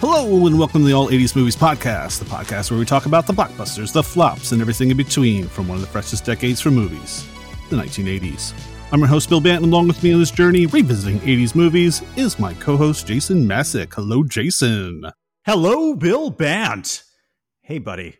Hello, and welcome to the All 80s Movies Podcast, the podcast where we talk about the blockbusters, the flops, and everything in between from one of the freshest decades for movies, the 1980s. I'm your host, Bill Banton. Along with me on this journey, revisiting 80s movies, is my co host, Jason Masek. Hello, Jason. Hello, Bill Bant. Hey, buddy.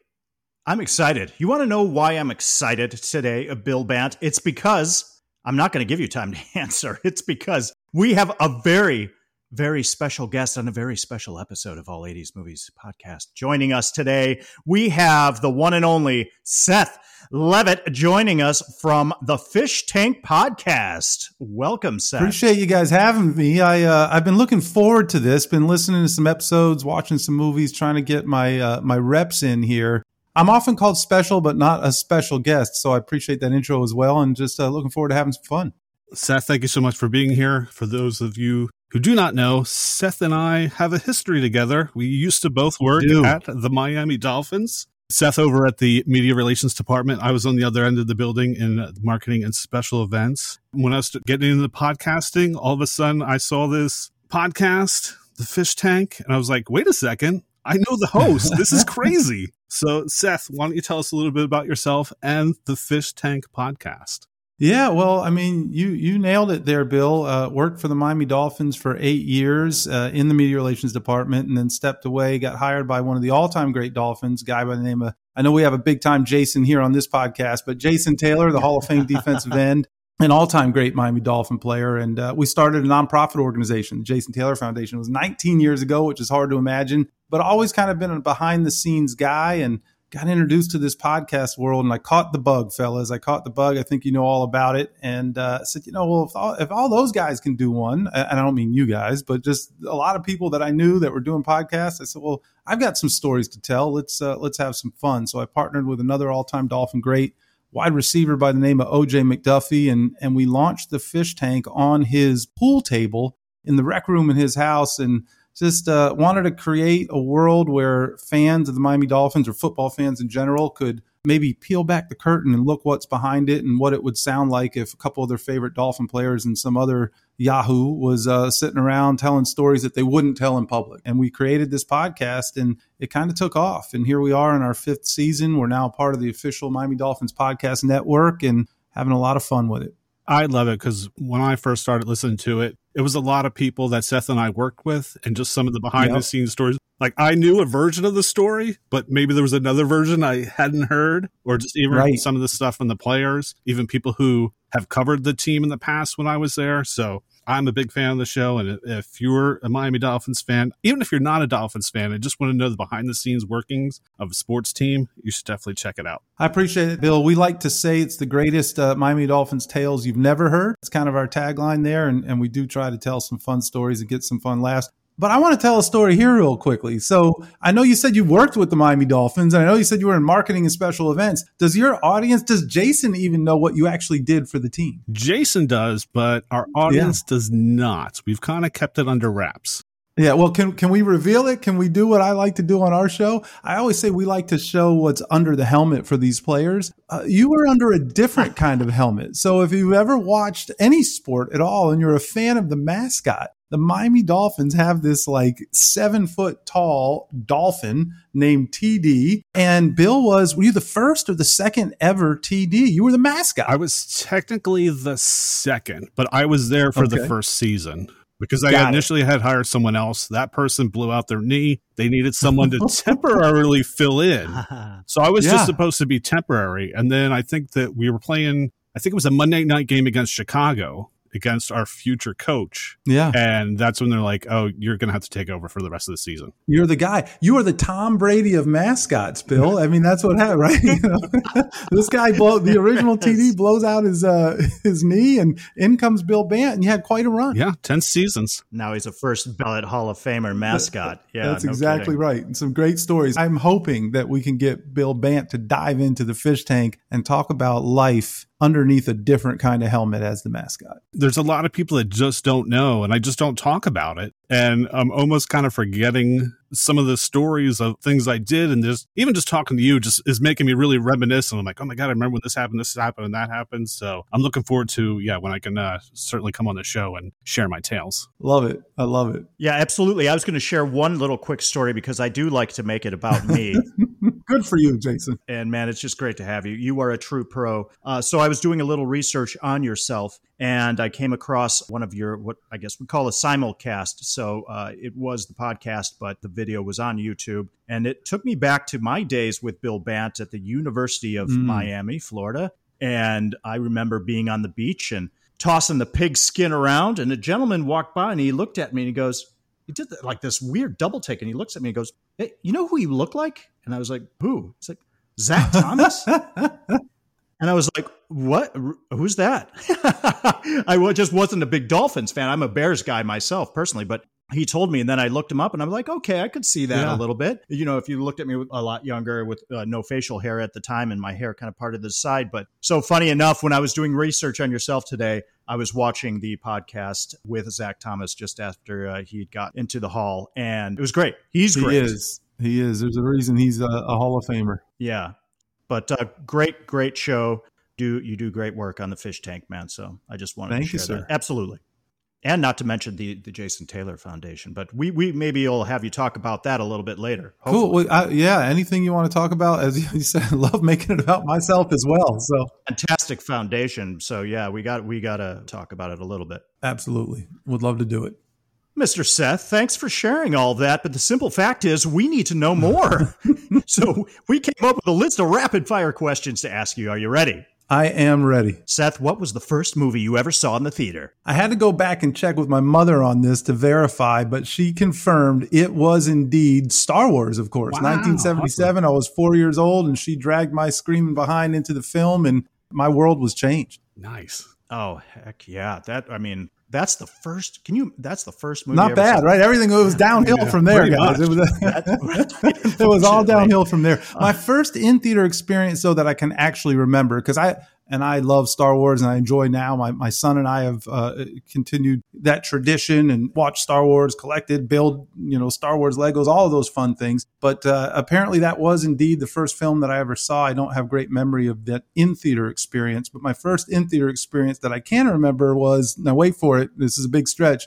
I'm excited. You want to know why I'm excited today, uh, Bill Bant? It's because I'm not going to give you time to answer. It's because we have a very, very special guest on a very special episode of All 80s Movies podcast. Joining us today, we have the one and only Seth Levit joining us from the Fish Tank podcast. Welcome, Seth. Appreciate you guys having me. I uh, I've been looking forward to this. Been listening to some episodes, watching some movies, trying to get my uh, my reps in here. I'm often called special, but not a special guest. So I appreciate that intro as well, and just uh, looking forward to having some fun. Seth, thank you so much for being here. For those of you who do not know, Seth and I have a history together. We used to both work at the Miami Dolphins. Seth over at the media relations department. I was on the other end of the building in marketing and special events. When I was getting into podcasting, all of a sudden I saw this podcast, The Fish Tank, and I was like, wait a second. I know the host. This is crazy. so, Seth, why don't you tell us a little bit about yourself and the Fish Tank podcast? Yeah, well, I mean, you you nailed it there, Bill. Uh, worked for the Miami Dolphins for eight years uh, in the media relations department, and then stepped away. Got hired by one of the all time great Dolphins, guy by the name of I know we have a big time Jason here on this podcast, but Jason Taylor, the Hall of Fame defensive end, an all time great Miami Dolphin player, and uh, we started a nonprofit organization, the Jason Taylor Foundation. It was 19 years ago, which is hard to imagine, but always kind of been a behind the scenes guy and got introduced to this podcast world and I caught the bug, fellas. I caught the bug. I think you know all about it. And uh, said, you know, well, if all, if all those guys can do one, and I don't mean you guys, but just a lot of people that I knew that were doing podcasts, I said, well, I've got some stories to tell. Let's uh, let's have some fun. So I partnered with another all time Dolphin great wide receiver by the name of OJ McDuffie, and and we launched the fish tank on his pool table in the rec room in his house and just uh, wanted to create a world where fans of the Miami Dolphins or football fans in general could maybe peel back the curtain and look what's behind it and what it would sound like if a couple of their favorite Dolphin players and some other Yahoo was uh, sitting around telling stories that they wouldn't tell in public. And we created this podcast and it kind of took off. And here we are in our fifth season. We're now part of the official Miami Dolphins podcast network and having a lot of fun with it. I love it because when I first started listening to it, it was a lot of people that Seth and I worked with and just some of the behind yep. the scenes stories. Like I knew a version of the story, but maybe there was another version I hadn't heard, or just even right. some of the stuff from the players, even people who have covered the team in the past when I was there. So I'm a big fan of the show. And if you're a Miami Dolphins fan, even if you're not a Dolphins fan and just want to know the behind the scenes workings of a sports team, you should definitely check it out. I appreciate it, Bill. We like to say it's the greatest uh, Miami Dolphins tales you've never heard. It's kind of our tagline there. And, and we do try to tell some fun stories and get some fun laughs. But I want to tell a story here real quickly. So I know you said you worked with the Miami Dolphins, and I know you said you were in marketing and special events. Does your audience, does Jason even know what you actually did for the team? Jason does, but our audience yeah. does not. We've kind of kept it under wraps. Yeah, well, can can we reveal it? Can we do what I like to do on our show? I always say we like to show what's under the helmet for these players. Uh, you were under a different kind of helmet. So if you've ever watched any sport at all and you're a fan of the mascot, the Miami Dolphins have this like seven foot tall dolphin named TD. And Bill was, were you the first or the second ever TD? You were the mascot. I was technically the second, but I was there for okay. the first season because I Got initially it. had hired someone else. That person blew out their knee. They needed someone to temporarily fill in. So I was yeah. just supposed to be temporary. And then I think that we were playing, I think it was a Monday night game against Chicago against our future coach. Yeah. And that's when they're like, oh, you're going to have to take over for the rest of the season. You're the guy. You are the Tom Brady of mascots, Bill. I mean, that's what happened, right? You know, this guy, blow, the original TD, blows out his uh, his knee, and in comes Bill Bant, and you had quite a run. Yeah, 10 seasons. Now he's a first ballot Hall of Famer mascot. Yeah. That's no exactly kidding. right. And some great stories. I'm hoping that we can get Bill Bant to dive into the fish tank and talk about life underneath a different kind of helmet as the mascot. There's a lot of people that just don't know, and I just don't talk about it. And I'm almost kind of forgetting some of the stories of things I did. And just even just talking to you just is making me really reminiscent. I'm like, oh my God, I remember when this happened, this happened, and that happened. So I'm looking forward to, yeah, when I can uh, certainly come on the show and share my tales. Love it. I love it. Yeah, absolutely. I was going to share one little quick story because I do like to make it about me. Good for you, Jason. And man, it's just great to have you. You are a true pro. Uh, so I was doing a little research on yourself and I came across one of your, what I guess we call a simulcast. So uh, it was the podcast, but the video was on YouTube. And it took me back to my days with Bill Bant at the University of mm. Miami, Florida. And I remember being on the beach and tossing the pig skin around. And a gentleman walked by and he looked at me and he goes, he did like this weird double take and he looks at me and goes, Hey, you know who you look like? And I was like, Who? He's like, Zach Thomas? And I was like, what? Who's that? I just wasn't a big Dolphins fan. I'm a Bears guy myself personally, but he told me and then I looked him up and I'm like, okay, I could see that yeah. a little bit. You know, if you looked at me a lot younger with uh, no facial hair at the time and my hair kind of parted to the side. But so funny enough, when I was doing research on yourself today, I was watching the podcast with Zach Thomas just after uh, he got into the hall, and it was great. He's he great. He is. He is. There's a reason he's a, a Hall of Famer. Yeah. But uh, great, great show. Do you do great work on the fish tank, man? So I just wanted Thank to share you, sir. that. Absolutely. And not to mention the the Jason Taylor Foundation, but we we maybe will have you talk about that a little bit later. Hopefully. Cool. Well, I, yeah. Anything you want to talk about? As you said, I love making it about myself as well. So fantastic foundation. So yeah, we got we got to talk about it a little bit. Absolutely, would love to do it. Mr. Seth, thanks for sharing all that. But the simple fact is, we need to know more. so we came up with a list of rapid fire questions to ask you. Are you ready? I am ready. Seth, what was the first movie you ever saw in the theater? I had to go back and check with my mother on this to verify, but she confirmed it was indeed Star Wars, of course. Wow, 1977. Awesome. I was four years old, and she dragged my screaming behind into the film, and my world was changed. Nice. Oh, heck yeah. That, I mean, that's the first. Can you? That's the first movie. Not bad, saw. right? Everything was downhill yeah, from there, guys. Much. It was, it was all downhill from there. My uh. first in theater experience, though, that I can actually remember, because I and I love Star Wars and I enjoy now. My, my son and I have uh, continued that tradition and watched Star Wars, collected, build, you know, Star Wars Legos, all of those fun things. But uh, apparently that was indeed the first film that I ever saw. I don't have great memory of that in theater experience, but my first in theater experience that I can remember was, now wait for it, this is a big stretch,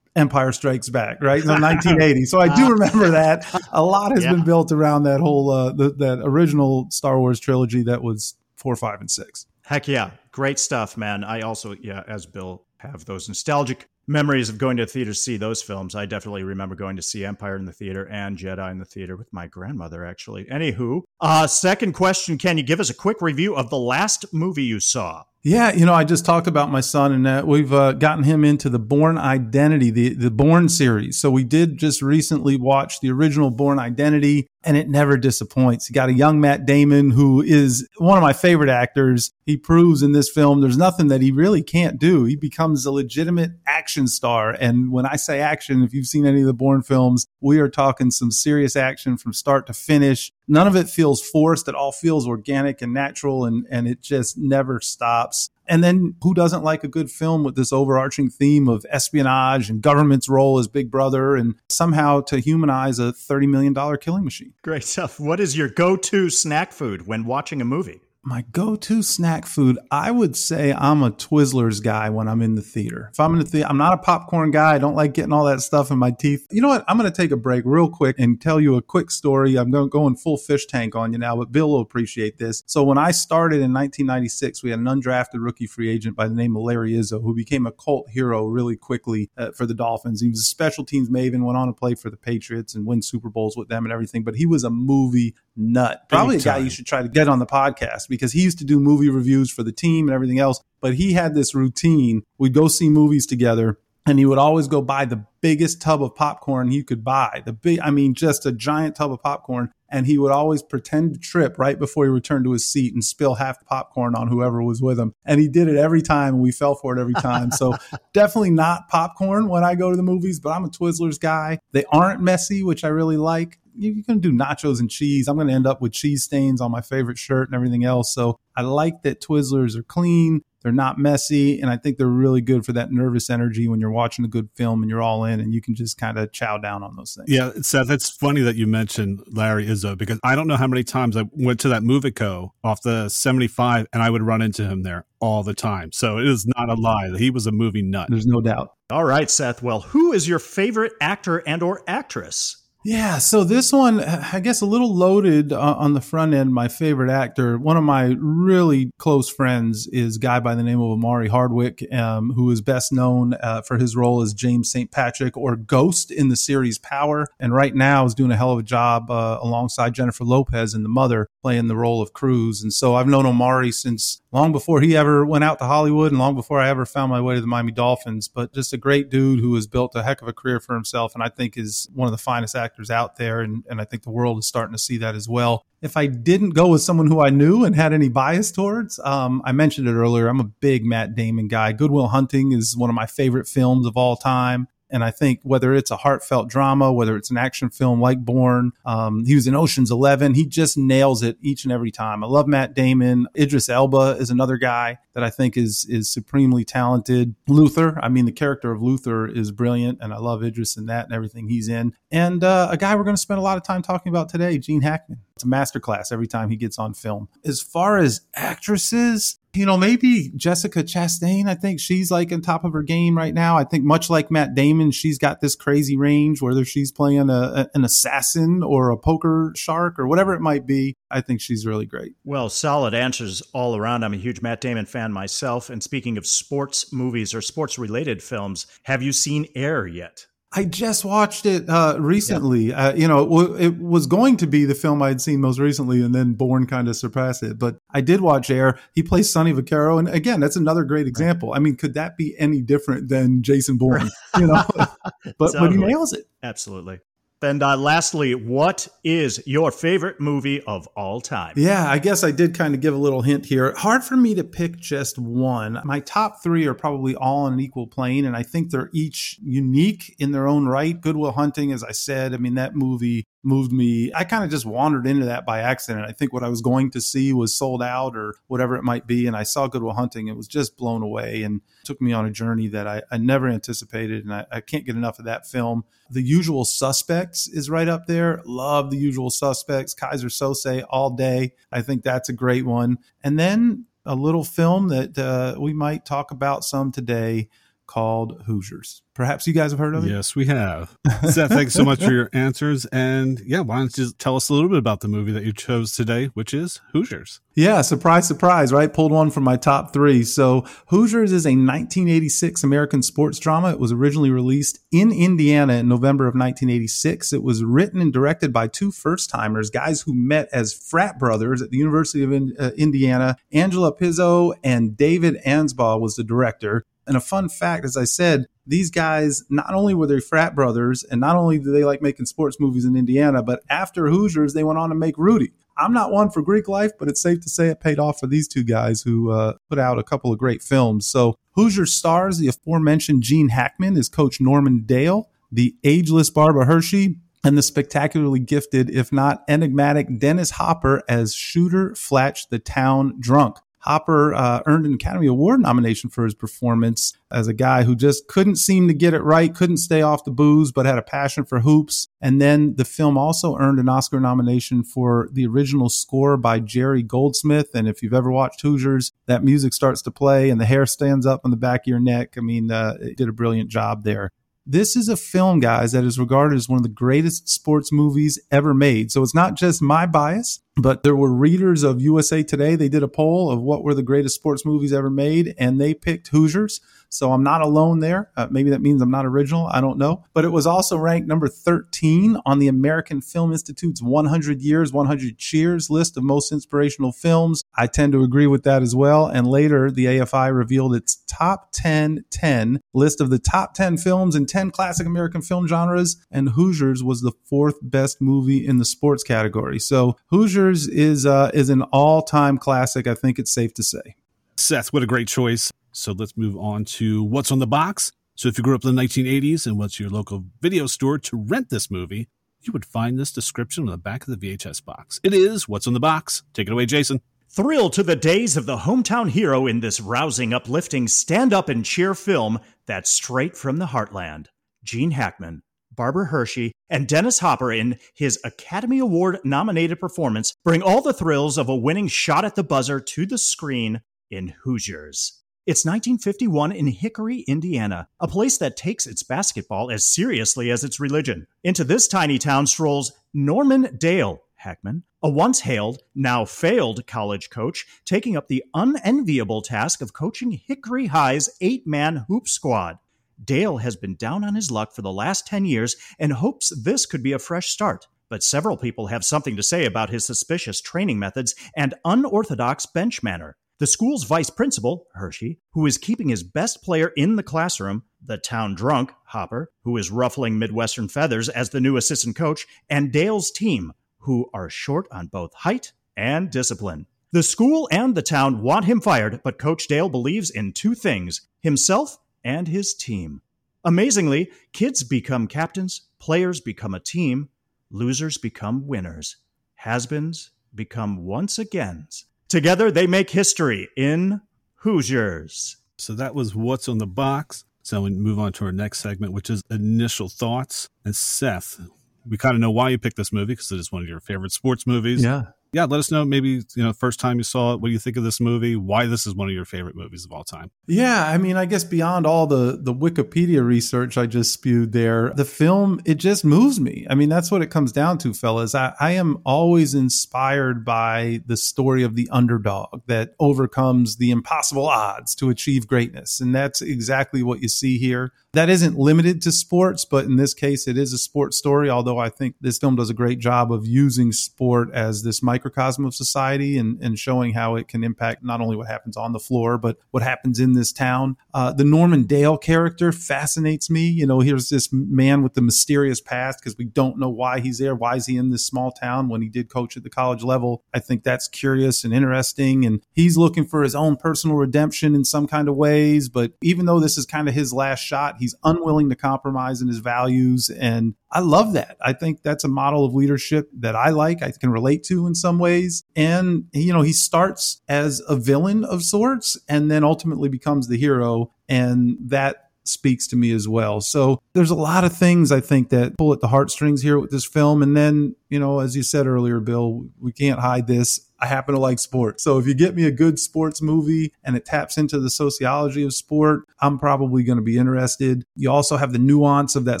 Empire Strikes Back, right? In 1980. So I do remember that. A lot has yeah. been built around that whole uh, the, that original Star Wars trilogy that was four, five, and six. Heck yeah. Great stuff, man. I also, yeah, as Bill, have those nostalgic memories of going to the theater to see those films. I definitely remember going to see Empire in the theater and Jedi in the theater with my grandmother, actually. Anywho, uh, second question Can you give us a quick review of the last movie you saw? Yeah, you know, I just talked about my son, and uh, we've uh, gotten him into the Bourne Identity, the the Bourne series. So we did just recently watch the original Bourne Identity, and it never disappoints. You got a young Matt Damon who is one of my favorite actors. He proves in this film there's nothing that he really can't do. He becomes a legitimate action star, and when I say action, if you've seen any of the Born films, we are talking some serious action from start to finish. None of it feels forced. It all feels organic and natural, and and it just never stops. And then who doesn't like a good film with this overarching theme of espionage and government's role as big brother and somehow to humanize a $30 million killing machine? Great stuff. What is your go to snack food when watching a movie? My go-to snack food, I would say I'm a Twizzlers guy when I'm in the theater. If I'm in the theater, I'm not a popcorn guy. I don't like getting all that stuff in my teeth. You know what? I'm going to take a break real quick and tell you a quick story. I'm going going full fish tank on you now, but Bill will appreciate this. So when I started in 1996, we had an undrafted rookie free agent by the name of Larry Izzo, who became a cult hero really quickly uh, for the Dolphins. He was a special teams maven, went on to play for the Patriots and win Super Bowls with them and everything. But he was a movie nut. Probably a guy you should try to get on the podcast because he used to do movie reviews for the team and everything else. But he had this routine. We'd go see movies together and he would always go buy the biggest tub of popcorn he could buy. The big, I mean, just a giant tub of popcorn. And he would always pretend to trip right before he returned to his seat and spill half the popcorn on whoever was with him. And he did it every time. And we fell for it every time. So definitely not popcorn when I go to the movies, but I'm a Twizzlers guy. They aren't messy, which I really like you're going to do nachos and cheese. I'm going to end up with cheese stains on my favorite shirt and everything else. So I like that Twizzlers are clean. They're not messy. And I think they're really good for that nervous energy when you're watching a good film and you're all in and you can just kind of chow down on those things. Yeah, Seth, it's funny that you mentioned Larry Izzo because I don't know how many times I went to that Muvico off the 75 and I would run into him there all the time. So it is not a lie. He was a movie nut. There's no doubt. All right, Seth. Well, who is your favorite actor and or actress? Yeah, so this one, I guess, a little loaded uh, on the front end. My favorite actor, one of my really close friends, is a guy by the name of Omari Hardwick, um, who is best known uh, for his role as James St. Patrick or Ghost in the series Power, and right now is doing a hell of a job uh, alongside Jennifer Lopez in The Mother, playing the role of Cruz. And so I've known Omari since long before he ever went out to Hollywood, and long before I ever found my way to the Miami Dolphins. But just a great dude who has built a heck of a career for himself, and I think is one of the finest actors out there. And, and I think the world is starting to see that as well. If I didn't go with someone who I knew and had any bias towards, um, I mentioned it earlier. I'm a big Matt Damon guy. Good Will Hunting is one of my favorite films of all time. And I think whether it's a heartfelt drama, whether it's an action film like Bourne, um, he was in Ocean's Eleven. He just nails it each and every time. I love Matt Damon. Idris Elba is another guy that I think is is supremely talented. Luther, I mean, the character of Luther is brilliant, and I love Idris in that and everything he's in. And uh, a guy we're going to spend a lot of time talking about today, Gene Hackman. It's a masterclass every time he gets on film. As far as actresses, you know, maybe Jessica Chastain. I think she's like on top of her game right now. I think much like Matt Damon, she's got this crazy range, whether she's playing a, a, an assassin or a poker shark or whatever it might be. I think she's really great. Well, solid answers all around. I'm a huge Matt Damon fan myself. And speaking of sports movies or sports related films, have you seen Air yet? I just watched it uh, recently. Yeah. Uh, you know, it, w- it, was going to be the film I'd seen most recently, and then Bourne kind of surpassed it. But I did watch Air. He plays Sonny Vaccaro, and again, that's another great example. I mean, could that be any different than Jason Bourne? You know, but but he nails it. Absolutely. And uh, lastly, what is your favorite movie of all time? Yeah, I guess I did kind of give a little hint here. Hard for me to pick just one. My top three are probably all on an equal plane, and I think they're each unique in their own right. Good Will Hunting, as I said, I mean, that movie moved me. I kind of just wandered into that by accident. I think what I was going to see was sold out or whatever it might be. And I saw Good Will Hunting. It was just blown away and took me on a journey that I, I never anticipated. And I, I, can't get enough of that film. The Usual Suspects is right up there. Love The Usual Suspects. Keyser Söze all day. I think that's a great one. And then a little film that uh, we might talk about some today called Hoosiers. Perhaps you guys have heard of it? Yes, we have. Seth, thanks so much for your answers. And yeah, why don't you just tell us a little bit about the movie that you chose today, which is Hoosiers? Yeah, surprise, surprise, right? Pulled one from my top three. So Hoosiers is a 1986 American sports drama. It was originally released in Indiana in November of 1986. It was written and directed by two first timers, guys who met as frat brothers at the University of uh, Indiana. Angelo Pizzo and David Anspaugh was the director. And a fun fact, as I said, these guys not only were they frat brothers, and not only do they like making sports movies in Indiana, but after Hoosiers, they went on to make Rudy. I'm not one for Greek life, but it's safe to say it paid off for these two guys who uh, put out a couple of great films. So Hoosier stars the aforementioned Gene Hackman as Coach Norman Dale, the ageless Barbara Hershey, and the spectacularly gifted, if not enigmatic, Dennis Hopper as Shooter Flatch the Town Drunk. Hopper uh, earned an Academy Award nomination for his performance as a guy who just couldn't seem to get it right, couldn't stay off the booze, but had a passion for hoops. And then the film also earned an Oscar nomination for the original score by Jerry Goldsmith. And if you've ever watched Hoosiers, that music starts to play and the hair stands up on the back of your neck. I mean, uh, it did a brilliant job there. This is a film, guys, that is regarded as one of the greatest sports movies ever made. So it's not just my bias, but there were readers of USA Today. They did a poll of what were the greatest sports movies ever made, and they picked Hoosiers. So I'm not alone there. Uh, maybe that means I'm not original. I don't know. But it was also ranked number 13 on the American Film Institute's 100 Years, 100 Cheers list of most inspirational films. I tend to agree with that as well. And later, the AFI revealed its top 10 10 list of the top 10 films in 10 classic American film genres. And Hoosiers was the fourth best movie in the sports category. So Hoosiers is, uh, is an all time classic. I think it's safe to say. Seth, what a great choice. So let's move on to what's on the box. So if you grew up in the 1980s and went to your local video store to rent this movie, you would find this description on the back of the VHS box. It is What's on the Box. Take it away, Jason. Thrill to the days of the hometown hero in this rousing, uplifting, stand up and cheer film that's straight from the heartland. Gene Hackman, Barbara Hershey, and Dennis Hopper in his Academy Award nominated performance bring all the thrills of a winning shot at the buzzer to the screen in Hoosiers. It's 1951 in Hickory, Indiana, a place that takes its basketball as seriously as its religion. Into this tiny town strolls Norman Dale Hackman, a once hailed, now failed college coach, taking up the unenviable task of coaching Hickory High's eight man hoop squad. Dale has been down on his luck for the last 10 years and hopes this could be a fresh start. But several people have something to say about his suspicious training methods and unorthodox bench manner. The school's vice principal, Hershey, who is keeping his best player in the classroom, the town drunk, Hopper, who is ruffling Midwestern feathers as the new assistant coach, and Dale's team, who are short on both height and discipline. The school and the town want him fired, but Coach Dale believes in two things himself and his team. Amazingly, kids become captains, players become a team, losers become winners, has beens become once agains. Together, they make history in Hoosiers. So that was what's on the box. So we move on to our next segment, which is initial thoughts. And Seth, we kind of know why you picked this movie because it is one of your favorite sports movies. Yeah yeah, let us know maybe, you know, first time you saw it, what do you think of this movie, why this is one of your favorite movies of all time. Yeah, I mean, I guess beyond all the the Wikipedia research I just spewed there, the film it just moves me. I mean, that's what it comes down to, fellas. I, I am always inspired by the story of the underdog that overcomes the impossible odds to achieve greatness. And that's exactly what you see here. That isn't limited to sports, but in this case, it is a sports story. Although I think this film does a great job of using sport as this microcosm of society and, and showing how it can impact not only what happens on the floor, but what happens in this town. Uh, the Norman Dale character fascinates me. You know, here's this man with the mysterious past because we don't know why he's there. Why is he in this small town when he did coach at the college level? I think that's curious and interesting. And he's looking for his own personal redemption in some kind of ways. But even though this is kind of his last shot, He's unwilling to compromise in his values. And I love that. I think that's a model of leadership that I like, I can relate to in some ways. And, you know, he starts as a villain of sorts and then ultimately becomes the hero. And that speaks to me as well. So there's a lot of things I think that pull at the heartstrings here with this film. And then, you know, as you said earlier, Bill, we can't hide this. I happen to like sports. So if you get me a good sports movie and it taps into the sociology of sport, I'm probably going to be interested. You also have the nuance of that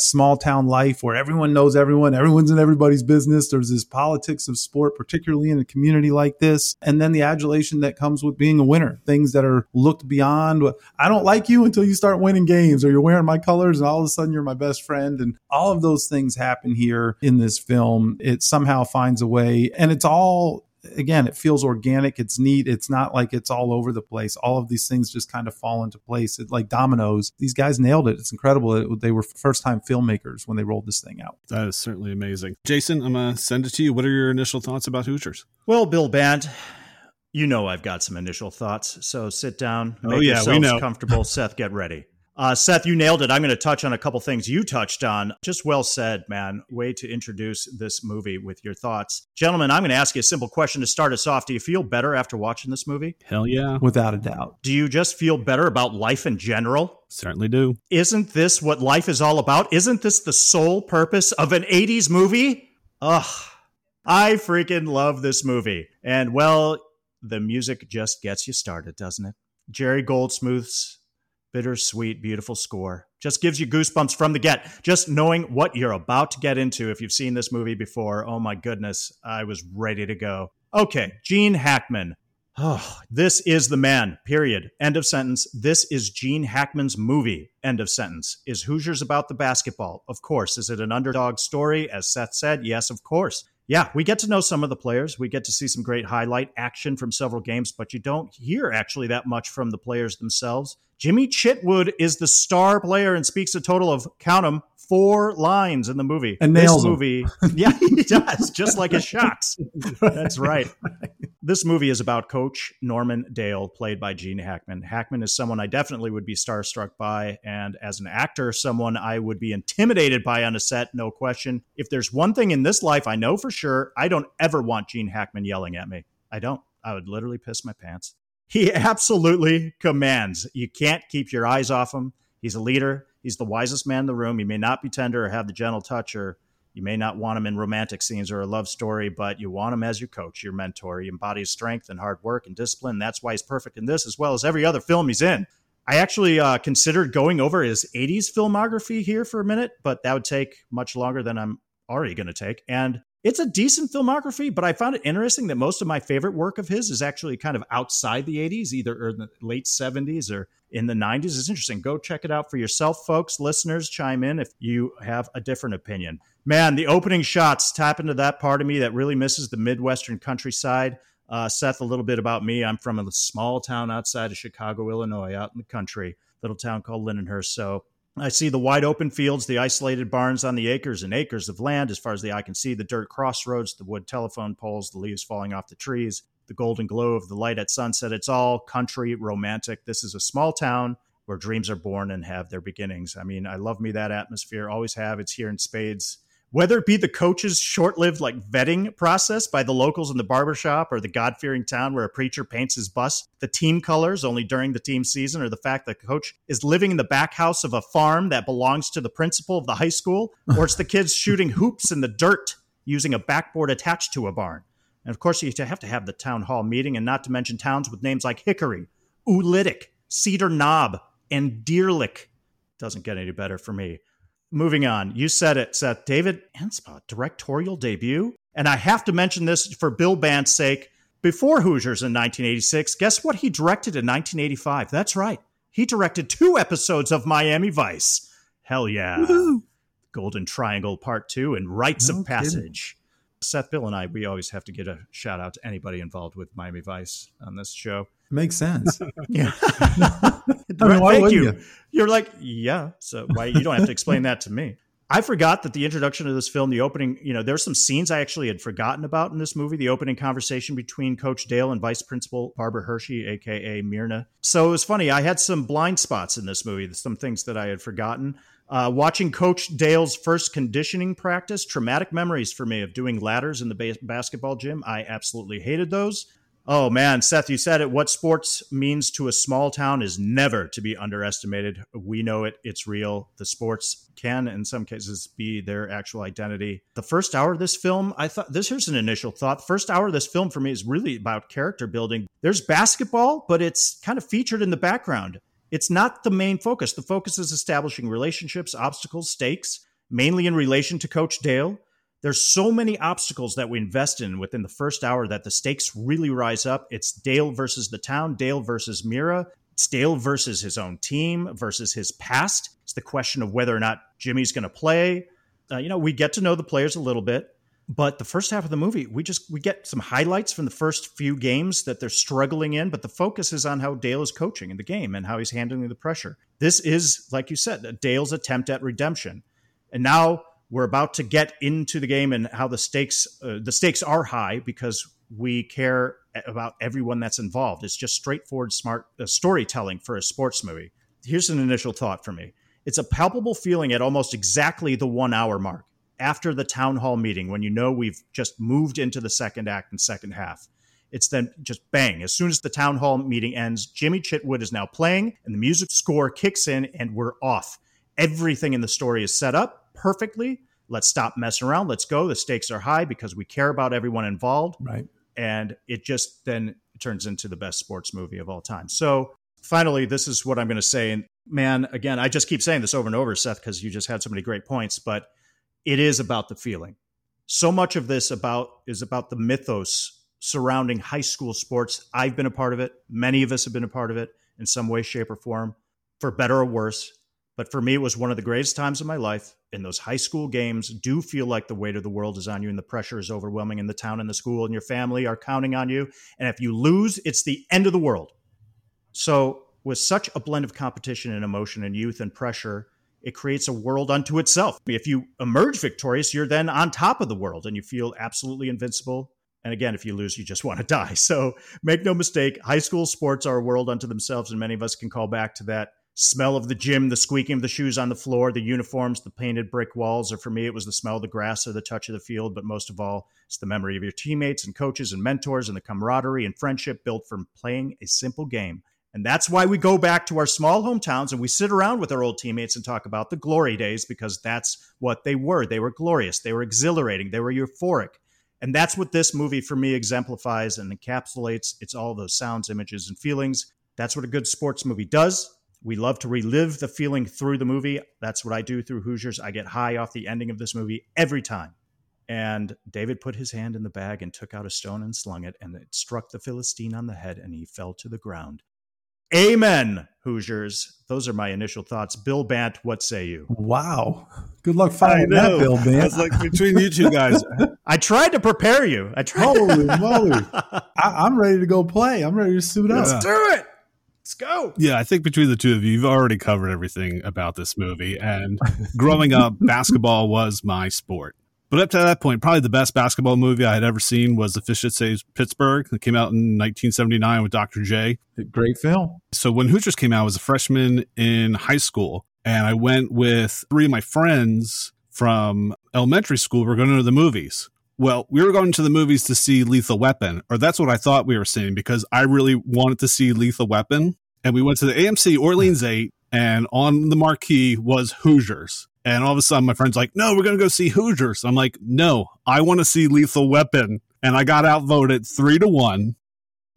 small town life where everyone knows everyone, everyone's in everybody's business. There's this politics of sport, particularly in a community like this. And then the adulation that comes with being a winner, things that are looked beyond. I don't like you until you start winning games or you're wearing my colors and all of a sudden you're my best friend. And all of those things happen here in this film. It somehow finds a way and it's all again, it feels organic. It's neat. It's not like it's all over the place. All of these things just kind of fall into place. It, like dominoes. These guys nailed it. It's incredible. they were first time filmmakers when they rolled this thing out. That is certainly amazing. Jason, I'm going to send it to you. What are your initial thoughts about Hoosiers? Well, Bill Bant, you know I've got some initial thoughts. So sit down. Oh, make oh, yeah, yourselves we know. comfortable. Seth, get ready. Uh, Seth, you nailed it. I'm going to touch on a couple things you touched on. Just well said, man. Way to introduce this movie with your thoughts. Gentlemen, I'm going to ask you a simple question to start us off. Do you feel better after watching this movie? Hell yeah. Without a doubt. Do you just feel better about life in general? Certainly do. Isn't this what life is all about? Isn't this the sole purpose of an 80s movie? Ugh. I freaking love this movie. And well, the music just gets you started, doesn't it? Jerry Goldsmith's bittersweet, beautiful score. Just gives you goosebumps from the get. Just knowing what you're about to get into. If you've seen this movie before, oh my goodness, I was ready to go. Okay, Gene Hackman. Oh, this is the man, period. End of sentence. This is Gene Hackman's movie. End of sentence. Is Hoosiers about the basketball? Of course. Is it an underdog story? As Seth said, yes, of course. Yeah, we get to know some of the players. We get to see some great highlight action from several games, but you don't hear actually that much from the players themselves. Jimmy Chitwood is the star player and speaks a total of count them four lines in the movie. And nails this movie, yeah, he does, just like his shots. That's right. this movie is about Coach Norman Dale, played by Gene Hackman. Hackman is someone I definitely would be starstruck by, and as an actor, someone I would be intimidated by on a set, no question. If there's one thing in this life I know for sure, I don't ever want Gene Hackman yelling at me. I don't. I would literally piss my pants. He absolutely commands. You can't keep your eyes off him. He's a leader. He's the wisest man in the room. He may not be tender or have the gentle touch or you may not want him in romantic scenes or a love story, but you want him as your coach, your mentor. He embodies strength and hard work and discipline. That's why he's perfect in this as well as every other film he's in. I actually uh, considered going over his 80s filmography here for a minute, but that would take much longer than I'm already going to take. And it's a decent filmography, but I found it interesting that most of my favorite work of his is actually kind of outside the 80s, either in the late 70s or in the 90s. It's interesting. Go check it out for yourself, folks. Listeners, chime in if you have a different opinion man, the opening shots tap into that part of me that really misses the Midwestern countryside. Uh, Seth, a little bit about me. I'm from a small town outside of Chicago, Illinois, out in the country, little town called Lindenhurst. So I see the wide open fields, the isolated barns on the acres and acres of land as far as the eye can see, the dirt crossroads, the wood telephone poles, the leaves falling off the trees, the golden glow of the light at sunset. It's all country romantic. This is a small town where dreams are born and have their beginnings. I mean, I love me that atmosphere, always have. It's here in spades whether it be the coach's short-lived like vetting process by the locals in the barbershop or the god-fearing town where a preacher paints his bus the team colors only during the team season or the fact that the coach is living in the back house of a farm that belongs to the principal of the high school or it's the kids shooting hoops in the dirt using a backboard attached to a barn. And of course you have to have the town hall meeting and not to mention towns with names like hickory oolitic cedar knob and deerlick. Doesn't get any better for me moving on. You said it, Seth. David Anspaugh, directorial debut. And I have to mention this for Bill Bandt's sake. Before Hoosiers in 1986, guess what he directed in 1985? That's right. He directed two episodes of Miami Vice. Hell yeah. Woo-hoo. Golden Triangle Part 2 and Rites no of Passage. Kidding. Seth, Bill, and I, we always have to get a shout out to anybody involved with Miami Vice on this show. Makes sense. yeah. I mean, Thank you. you. You're like, yeah. So why you don't have to explain that to me. I forgot that the introduction of this film, the opening, you know, there's some scenes I actually had forgotten about in this movie. The opening conversation between Coach Dale and Vice Principal Barbara Hershey, aka Myrna. So it was funny. I had some blind spots in this movie, some things that I had forgotten. Uh, watching Coach Dale's first conditioning practice, traumatic memories for me of doing ladders in the ba- basketball gym. I absolutely hated those. Oh man, Seth, you said it. What sports means to a small town is never to be underestimated. We know it, it's real. The sports can, in some cases, be their actual identity. The first hour of this film, I thought this here's an initial thought. First hour of this film for me is really about character building. There's basketball, but it's kind of featured in the background. It's not the main focus. The focus is establishing relationships, obstacles, stakes, mainly in relation to Coach Dale there's so many obstacles that we invest in within the first hour that the stakes really rise up. It's Dale versus the town, Dale versus Myra, it's Dale versus his own team versus his past. It's the question of whether or not Jimmy's going to play. Uh, you know, we get to know the players a little bit, but the first half of the movie, we just we get some highlights from the first few games that they're struggling in, but the focus is on how Dale is coaching in the game and how he's handling the pressure. This is, like you said, Dale's attempt at redemption, and now we're about to get into the game and how the stakes uh, the stakes are high because we care about everyone that's involved. It's just straightforward, smart uh, storytelling for a sports movie. Here's an initial thought for me. It's a palpable feeling at almost exactly the one hour mark after the town hall meeting when you know we've just moved into the second act and second half. It's then just bang. As soon as the town hall meeting ends, Jimmy Chitwood is now playing and the music score kicks in and we're off. Everything in the story is set up perfectly. Let's stop messing around. Let's go. The stakes are high because we care about everyone involved. Right. And it just then turns into the best sports movie of all time. So finally, this is what I'm going to say. And man, again, I just keep saying this over and over, Seth, because you just had so many great points, but it is about the feeling. So much of this about is about the mythos surrounding high school sports. I've been a part of it. Many of us have been a part of it in some way, shape, or form, for better or worse. But for me, it was one of the greatest times of my life. And those high school games do feel like the weight of the world is on you and the pressure is overwhelming, and the town and the school and your family are counting on you. And if you lose, it's the end of the world. So, with such a blend of competition and emotion and youth and pressure, it creates a world unto itself. If you emerge victorious, you're then on top of the world and you feel absolutely invincible And again, if you lose, you just want to die. So make no mistake, high school sports are a world unto themselves, and many of us can call back to that smell of the gym, the squeaking of the shoes on the floor, the uniforms, the painted brick walls, or for me, it was the smell of the grass or the touch of the field. But most of all, it's the memory of your teammates and coaches and mentors and the camaraderie and friendship built from playing a simple game. And that's why we go back to our small hometowns and we sit around with our old teammates and talk about the glory days because that's what they were. They were glorious, they were exhilarating, they were euphoric. And that's what this movie for me exemplifies and encapsulates. It's all those sounds, images, and feelings. That's what a good sports movie does. We love to relive the feeling through the movie. That's what I do through Hoosiers. I get high off the ending of this movie every time. And David put his hand in the bag and took out a stone and slung it, and it struck the Philistine on the head, and he fell to the ground. Amen, Hoosiers. Those are my initial thoughts. Bill Bant, what say you? Wow. Good luck finding that, Bill Bant. It's like between you two guys. I tried to prepare you. I tried. Holy moly. I, am ready to go play. I'm ready to suit up. Let's do it. Let's go. Yeah, I think between the two of you, you've already covered everything about this movie. And growing up, basketball was my sport. But up to that point, probably the best basketball movie I had ever seen was The Fish That Saved Pittsburgh. It came out in 1979 with Dr. J. Great film. So when Hoosiers came out, I was a freshman in high school. And I went with three of my friends from elementary school. We are going to the movies. Well, we were going to the movies to see Lethal Weapon, or that's what I thought we were seeing because I really wanted to see Lethal Weapon. And we went to the AMC Orleans hmm. 8, and on the marquee was Hoosiers. And all of a sudden, my friend's like, no, we're going to go see Hoosiers. I'm like, no, I want to see Lethal Weapon. And I got outvoted three to one.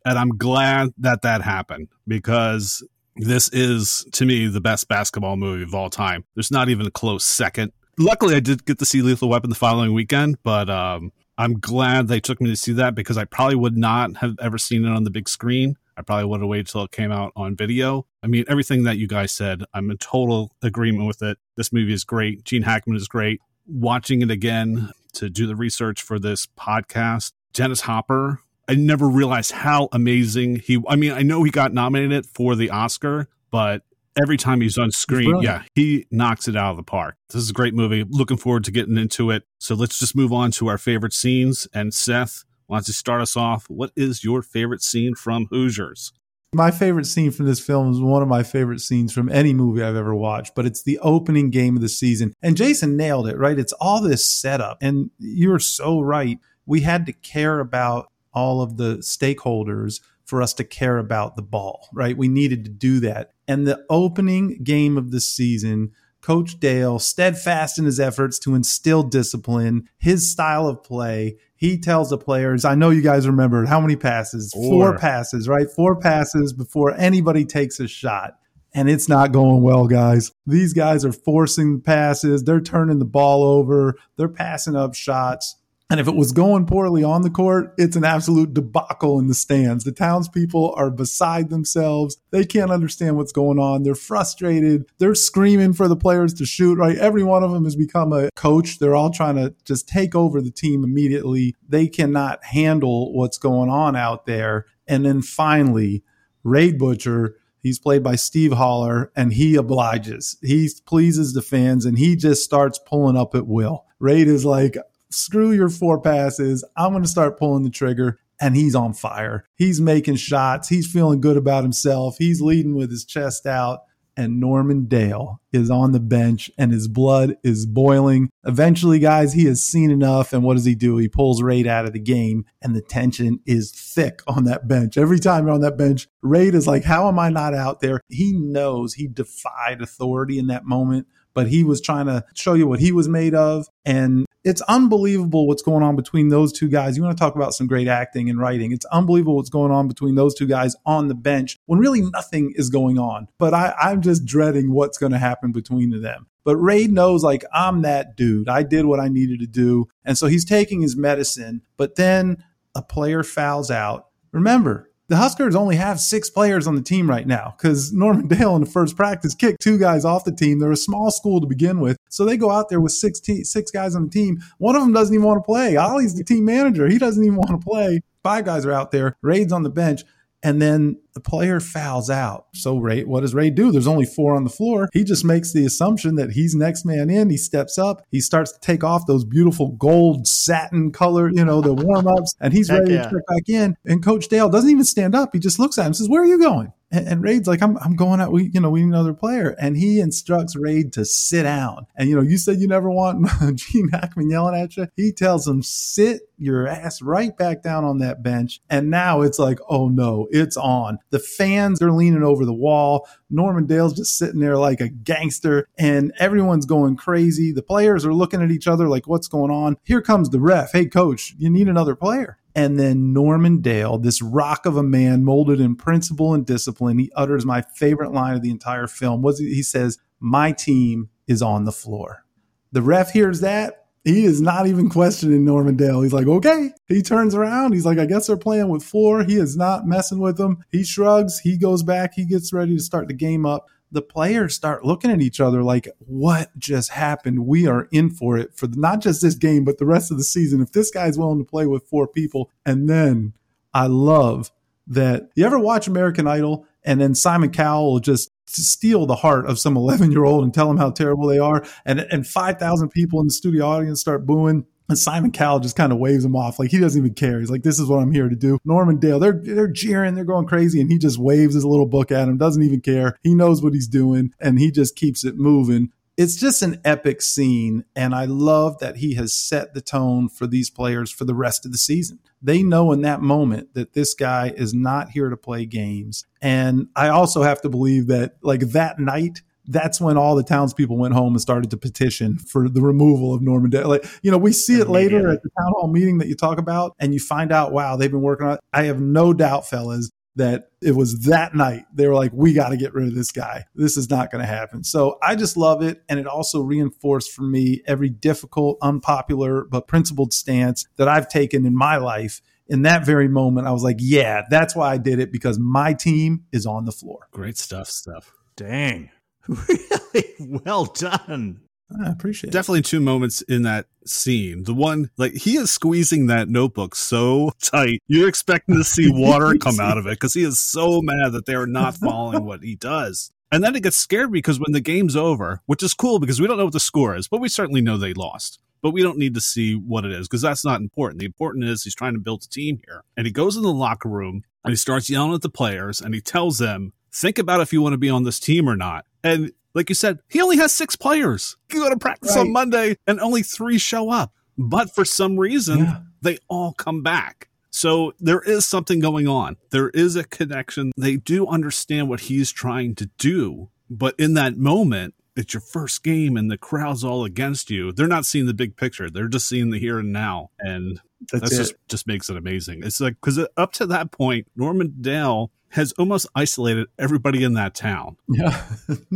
And I'm glad that that happened because this is, to me, the best basketball movie of all time. There's not even a close second luckily I did get to see Lethal Weapon the following weekend, but um, I'm glad they took me to see that because I probably would not have ever seen it on the big screen. I probably would have waited till it came out on video. I mean, everything that you guys said, I'm in total agreement with it. This movie is great. Gene Hackman is great. Watching it again to do the research for this podcast, Dennis Hopper, I never realized how amazing he. I mean, I know he got nominated for the Oscar, but every time he's on screen, yeah, he knocks it out of the park. This is a great movie. Looking forward to getting into it. So let's just move on to our favorite scenes. And Seth, why don't you start us off? What is your favorite scene from Hoosiers? My favorite scene from this film is one of my favorite scenes from any movie I've ever watched, but it's the opening game of the season. And Jason nailed it, right? It's all this setup. And you're so right. We had to care about all of the stakeholders for us to care about the ball, right? We needed to do that. And the opening game of the season, Coach Dale, steadfast in his efforts to instill discipline, his style of play, he tells the players, I know you guys remember how many passes? Four, Four passes, right? Four passes before anybody takes a shot and it's not going well, guys. These guys are forcing passes. They're turning the ball over. They're passing up shots. And if it was going poorly on the court, it's an absolute debacle in the stands. The townspeople are beside themselves. They can't understand what's going on. They're frustrated. They're screaming for the players to shoot, right? Every one of them has become a coach. They're all trying to just take over the team immediately. They cannot handle what's going on out there. And then finally, Rade Butcher He's played by Steve Hollar, and he obliges. He pleases the fans, and he just starts pulling up at will. Rade is like, screw your four passes. I'm going to start pulling the trigger. And he's on fire. He's making shots. He's feeling good about himself. He's leading with his chest out. And Norman Dale is on the bench and his blood is boiling. Eventually, guys, he has seen enough. And what does he do? He pulls Rade out of the game, and the tension is thick on that bench. Every time you're on that bench, Rade is like, How am I not out there? He knows he defied authority in that moment, but he was trying to show you what he was made of. And it's unbelievable what's going on between those two guys. You want to talk about some great acting and writing. It's unbelievable what's going on between those two guys on the bench when really nothing is going on. But I, I'm just dreading what's going to happen between them. But Rade knows, like, I'm that dude. I did what I needed to do. And so he's taking his medicine. But then a player fouls out. Remember, the Huskers only have six players on the team right now because Norman Dale in the first practice kicked two guys off the team. They're a small school to begin with. So they go out there with six, te- six guys on the team. One of them doesn't even want to play. Ollie's the team manager. He doesn't even want to play. Five guys are out there. Rade's on the bench. And then the player fouls out. So Ray, what does Ray do? There's only four on the floor. He just makes the assumption that he's next man in. He steps up. He starts to take off those beautiful gold satin color, you know, the warm ups, and he's ready yeah. to check back in. And Coach Dale doesn't even stand up. He just looks at him and says, Where are you going? And, and Rade's like, I'm, I'm going out. We, you know, we need another player. And he instructs Rade to sit down. And, you know, you said you never want Gene Hackman yelling at you. He tells him, sit your ass right back down on that bench. And now it's like, oh no, it's on. The fans are leaning over the wall. Norman Dale's just sitting there like a gangster and everyone's going crazy. The players are looking at each other like, what's going on? Here comes the ref. Hey, coach, you need another player. And then Norman Dale, this rock of a man molded in principle and discipline, he utters my favorite line of the entire film. Was he says, "My team is on the floor." The ref hears that. He is not even questioning Norman Dale. He's like, okay. He turns around. He's like, I guess they're playing with four. He is not messing with them. He shrugs. He goes back. He gets ready to start the game up the players start looking at each other like, what just happened? We are in for it for not just this game, but the rest of the season. If this guy's willing to play with four people, and then I love that. You ever watch American Idol and then Simon Cowell will just steal the heart of some 11 year old and tell them how terrible they are, and and 5,000 people in the studio audience start booing and Simon Cowell just kind of waves him off. Like he doesn't even care. He's like, this is what I'm here to do. Norman Dale, they're, they're jeering, they're going crazy. And he just waves his little book at him, doesn't even care. He knows what he's doing and he just keeps it moving. It's just an epic scene. And I love that he has set the tone for these players for the rest of the season. They know in that moment that this guy is not here to play games. And I also have to believe that like that night, that's when all the townspeople went home and started to petition for the removal of Norman Dale. Like, you know, we see it later at the town hall meeting that you talk about, and you find out, wow, they've been working on it. I have no doubt, fellas, that it was that night they were like, we got to get rid of this guy. This is not going to happen. So I just love it. And it also reinforced for me every difficult, unpopular, but principled stance that I've taken in my life in that very moment, I was like, yeah, that's why I did it because my team is on the floor. Great stuff, stuff. Dang. really well done. I appreciate it. Definitely two moments in that scene. The one, like, he is squeezing that notebook so tight. You're expecting to see water come out of it because he is so mad that they are not following what he does. And then it gets scared because when the game's over, which is cool because we don't know what the score is, but we certainly know they lost. But we don't need to see what it is because that's not important. The important is he's trying to build a team here. And he goes in the locker room and he starts yelling at the players and he tells them, think about if you want to be on this team or not. And like you said, he only has six players. You go to practice right. on Monday and only three show up. But for some reason, yeah. they all come back. So there is something going on. There is a connection. They do understand what he's trying to do. But in that moment, it's your first game and the crowd's all against you. They're not seeing the big picture. They're just seeing the here and now. And that's, just just makes it amazing. It's like because up to that point, Norman Dale has almost isolated everybody in that town. Yeah.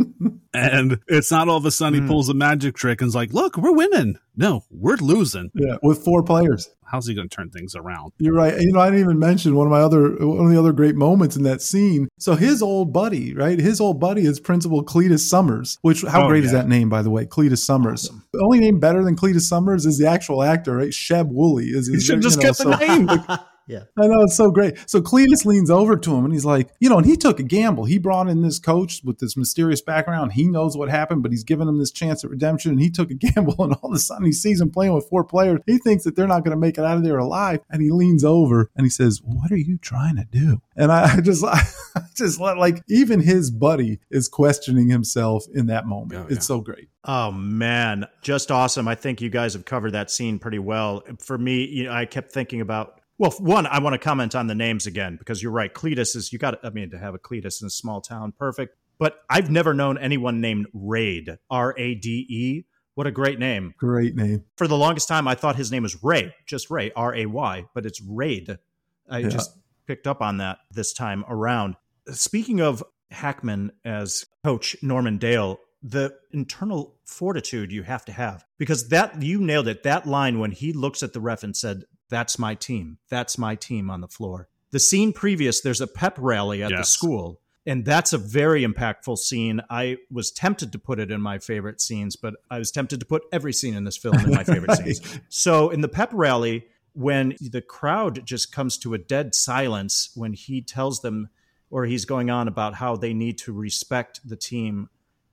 and it's not all of a sudden mm. he pulls a magic trick and is like, look, we're winning. No, we're losing. Yeah, with four players. How's he going to turn things around? You're right. You know, I didn't even mention one of my other one of the other great moments in that scene. So his old buddy, right? His old buddy is Principal Cletus Summers. Which how oh, great yeah. is that name, by the way? Cletus Summers. Awesome. The only name better than Cletus Summers is the actual actor, right? Sheb Wooley is. His, you should just you know, get the so, name. Yeah. I know it's so great. So Cletus leans over to him and he's like, you know, and he took a gamble. He brought in this coach with this mysterious background. He knows what happened, but he's giving him this chance at redemption. And he took a gamble, and all of a sudden he sees him playing with four players. He thinks that they're not going to make it out of there alive. And he leans over and he says, What are you trying to do? And I, I just, I just like, even his buddy is questioning himself in that moment. Oh, yeah. It's so great. Oh man, just awesome. I think you guys have covered that scene pretty well. For me, you know, I kept thinking about well, one, I want to comment on the names again because you're right. Cletus is you got. I mean, to have a Cletus in a small town, perfect. But I've never known anyone named Rade. R A D E. What a great name! Great name. For the longest time, I thought his name was Ray, just Ray, R A Y, but it's Rade. I yeah. just picked up on that this time around. Speaking of Hackman as coach Norman Dale, the internal fortitude you have to have because that you nailed it. That line when he looks at the ref and said, that's my team. That's my team on the floor. The scene previous, there's a pep rally at yes. the school. And that's a very impactful scene. I was tempted to put it in my favorite scenes, but I was tempted to put every scene in this film in my favorite right. scenes. So in the pep rally, when the crowd just comes to a dead silence when he tells them or he's going on about how they need to respect the team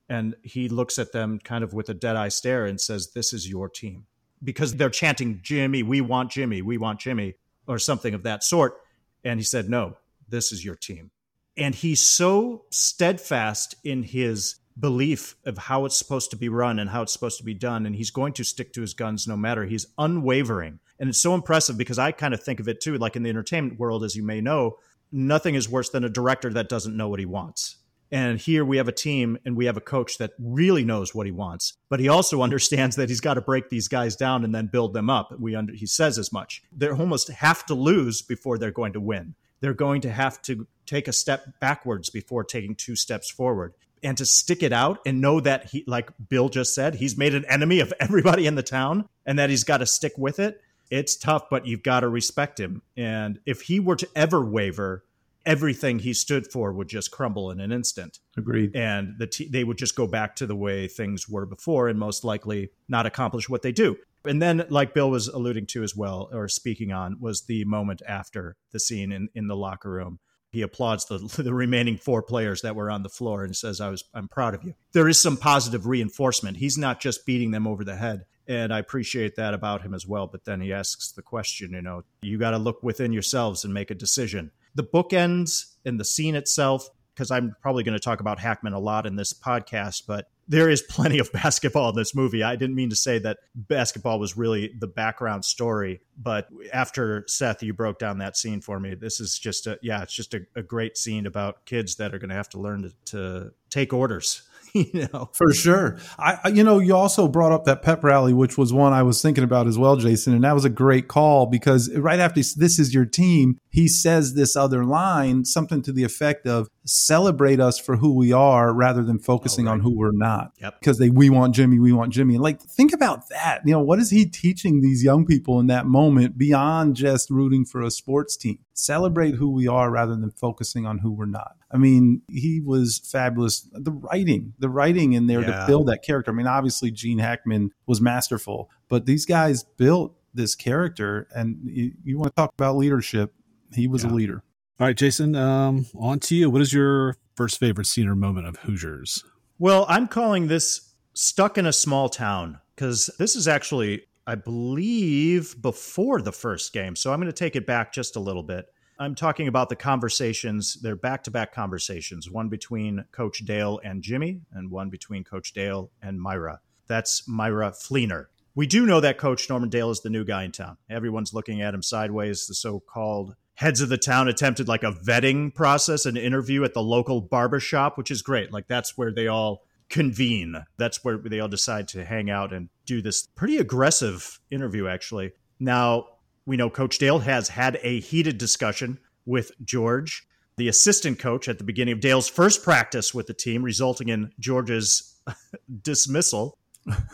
and he looks at them kind of with a dead eye stare and says this is your team because they're chanting jimmy we want jimmy we want jimmy or something of that sort. And he said no this is your team. And he's so steadfast in his belief of how it's supposed to be run and how it's supposed to be done and he's going to stick to his guns no matter. He's unwavering. And it's so impressive because i kind of think of it too like in the entertainment world as you may know nothing is worse than a director that doesn't know what he wants and here we have a team and we have a coach that really knows what he wants, but he also understands that he's got to break these guys down and then build them up. We under, he says as much. They almost have to lose before they're going to win. They're going to have to take a step backwards before taking two steps forward. And to stick it out and know that he, like Bill just said, he's made an enemy of everybody in the town and that he's got to stick with it. It's tough, but you've got to respect him. And if he were to ever waver, everything he stood for would just crumble in an instant. Agreed. And the t- they would just go back to the way things were before and most likely not accomplish what they do. And then, like Bill was alluding to as well, or speaking on, was the moment after the scene in, in the locker room. He applauds the, the remaining four players that were on the floor and says, I was, I'm proud of you. There is some positive reinforcement. He's not just beating them over the head. And I appreciate that about him as well. But then he asks the question, you know, you got to look within yourselves and make a decision. The bookends and the scene itself, because I'm probably going to talk about Hackman a lot in this podcast, but there is plenty of basketball in this movie. I didn't mean to say that basketball was really the background story, but after Seth, you broke down that scene for me. This is just a yeah, it's just a, a great scene about kids that are going to have to learn to, to take orders you know for sure I, you know you also brought up that pep rally which was one i was thinking about as well jason and that was a great call because right after this is your team he says this other line something to the effect of celebrate us for who we are rather than focusing oh, right. on who we're not yep. because they we want jimmy we want jimmy and like think about that you know what is he teaching these young people in that moment beyond just rooting for a sports team celebrate who we are rather than focusing on who we're not. I mean, he was fabulous. The writing, the writing in there yeah. to build that character. I mean, obviously Gene Hackman was masterful, but these guys built this character. And you, you want to talk about leadership? He was yeah. a leader. All right, Jason, um, on to you. What is your first favorite scene or moment of Hoosiers? Well, I'm calling this Stuck in a Small Town because this is actually I believe, before the first game. So I'm going to take it back just a little bit. I'm talking about the conversations. They're back to back conversations, one between Coach Dale and Jimmy, and one between Coach Dale and Myra. That's Myra Fleener. We do know that Coach Norman Dale is the new guy in town. Everyone's looking at him sideways. The so called heads of the town attempted like a vetting process, an interview at the local barber shop, which is great. Like that's where they all convene. That's where they all decide to hang out and do this pretty aggressive interview, actually. Now, we know Coach Dale has had a heated discussion with George, the assistant coach, at the beginning of Dale's first practice with the team, resulting in George's dismissal.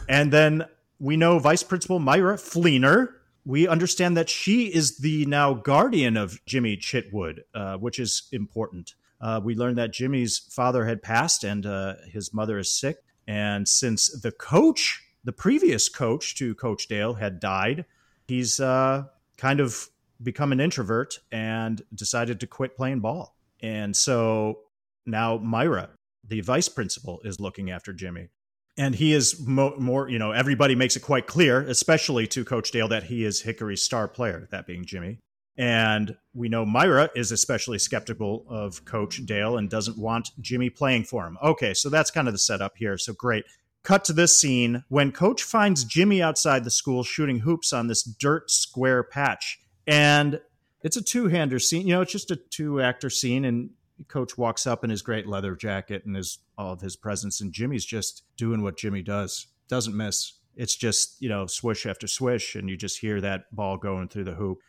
and then we know Vice Principal Myra Fleener. We understand that she is the now guardian of Jimmy Chitwood, uh, which is important uh, we learned that Jimmy's father had passed and uh, his mother is sick. And since the coach, the previous coach to Coach Dale, had died, he's uh, kind of become an introvert and decided to quit playing ball. And so now Myra, the vice principal, is looking after Jimmy. And he is mo- more, you know, everybody makes it quite clear, especially to Coach Dale, that he is Hickory's star player, that being Jimmy. And we know Myra is especially skeptical of Coach Dale and doesn't want Jimmy playing for him. Okay, so that's kind of the setup here. So great. Cut to this scene when Coach finds Jimmy outside the school shooting hoops on this dirt square patch. And it's a two hander scene. You know, it's just a two actor scene. And Coach walks up in his great leather jacket and his all of his presence. And Jimmy's just doing what Jimmy does, doesn't miss. It's just, you know, swish after swish. And you just hear that ball going through the hoop